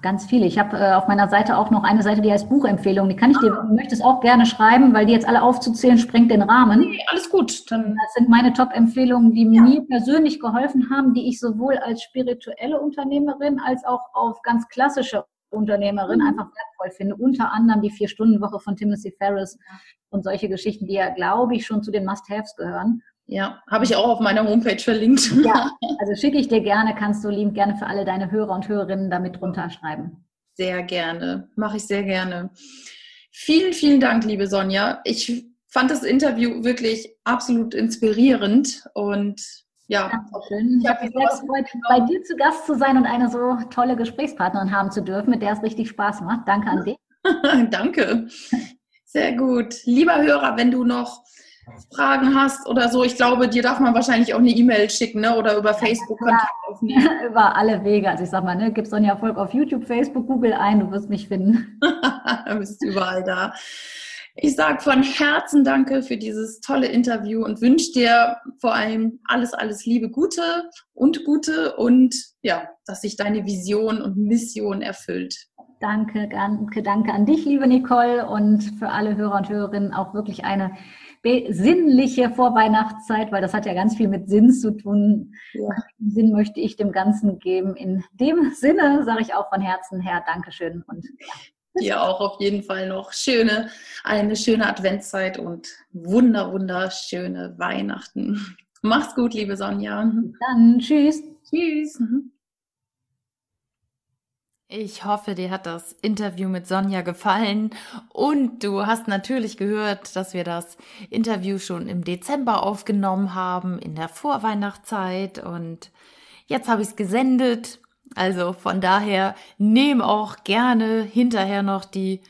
Ganz viele. Ich habe äh, auf meiner Seite auch noch eine Seite, die heißt Buchempfehlung. Die kann ich dir, ah. möchtest auch gerne schreiben, weil die jetzt alle aufzuzählen sprengt den Rahmen. Nee, alles gut. Dann das sind meine Top-Empfehlungen, die ja. mir persönlich geholfen haben, die ich sowohl als spirituelle Unternehmerin als auch auf ganz klassische Unternehmerin mhm. einfach wertvoll finde. Unter anderem die Vier-Stunden-Woche von Timothy Ferris und solche Geschichten, die ja, glaube ich, schon zu den Must-Haves gehören. Ja, habe ich auch auf meiner Homepage verlinkt. Ja, also schicke ich dir gerne, kannst du lieb gerne für alle deine Hörer und Hörerinnen damit drunter schreiben. Sehr gerne, mache ich sehr gerne. Vielen, vielen Dank, liebe Sonja. Ich fand das Interview wirklich absolut inspirierend und ja, schön. Ich habe mich sehr gefreut, bei dir zu Gast zu sein und eine so tolle Gesprächspartnerin haben zu dürfen, mit der es richtig Spaß macht. Danke an dich. Danke. Sehr gut. Lieber Hörer, wenn du noch Fragen hast oder so, ich glaube, dir darf man wahrscheinlich auch eine E-Mail schicken ne? oder über Facebook Kontakt aufnehmen. über alle Wege. Also ich sag mal, ne, gib Sonja Erfolg auf YouTube, Facebook, Google ein, du wirst mich finden. du bist überall da. Ich sage von Herzen danke für dieses tolle Interview und wünsche dir vor allem alles, alles Liebe, Gute und Gute und ja, dass sich deine Vision und Mission erfüllt. Danke, danke, danke an dich, liebe Nicole, und für alle Hörer und Hörerinnen auch wirklich eine besinnliche Vorweihnachtszeit, weil das hat ja ganz viel mit Sinn zu tun. Ja. Sinn möchte ich dem Ganzen geben. In dem Sinne sage ich auch von Herzen her Dankeschön und ja. Dir auch auf jeden Fall noch schöne, eine schöne Adventszeit und wunder, wunderschöne Weihnachten. Mach's gut, liebe Sonja. Dann tschüss. Tschüss. Ich hoffe, dir hat das Interview mit Sonja gefallen und du hast natürlich gehört, dass wir das Interview schon im Dezember aufgenommen haben, in der Vorweihnachtszeit und jetzt habe ich es gesendet. Also von daher nehm auch gerne hinterher noch die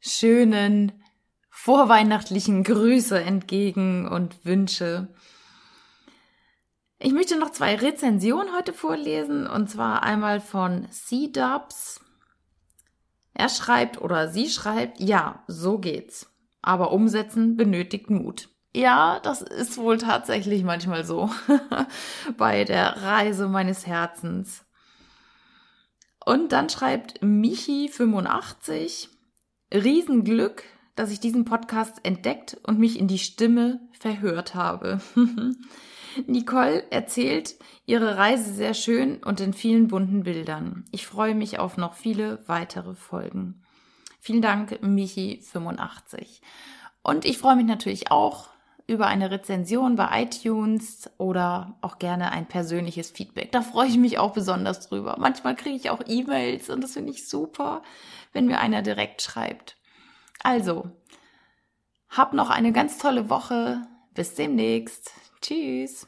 schönen vorweihnachtlichen Grüße entgegen und Wünsche. Ich möchte noch zwei Rezensionen heute vorlesen und zwar einmal von C-Dubs. Er schreibt oder sie schreibt, ja, so geht's. Aber umsetzen benötigt Mut. Ja, das ist wohl tatsächlich manchmal so bei der Reise meines Herzens. Und dann schreibt Michi85, Riesenglück, dass ich diesen Podcast entdeckt und mich in die Stimme verhört habe. Nicole erzählt ihre Reise sehr schön und in vielen bunten Bildern. Ich freue mich auf noch viele weitere Folgen. Vielen Dank, Michi85. Und ich freue mich natürlich auch über eine Rezension bei iTunes oder auch gerne ein persönliches Feedback. Da freue ich mich auch besonders drüber. Manchmal kriege ich auch E-Mails und das finde ich super, wenn mir einer direkt schreibt. Also, hab noch eine ganz tolle Woche. Bis demnächst. Tschüss.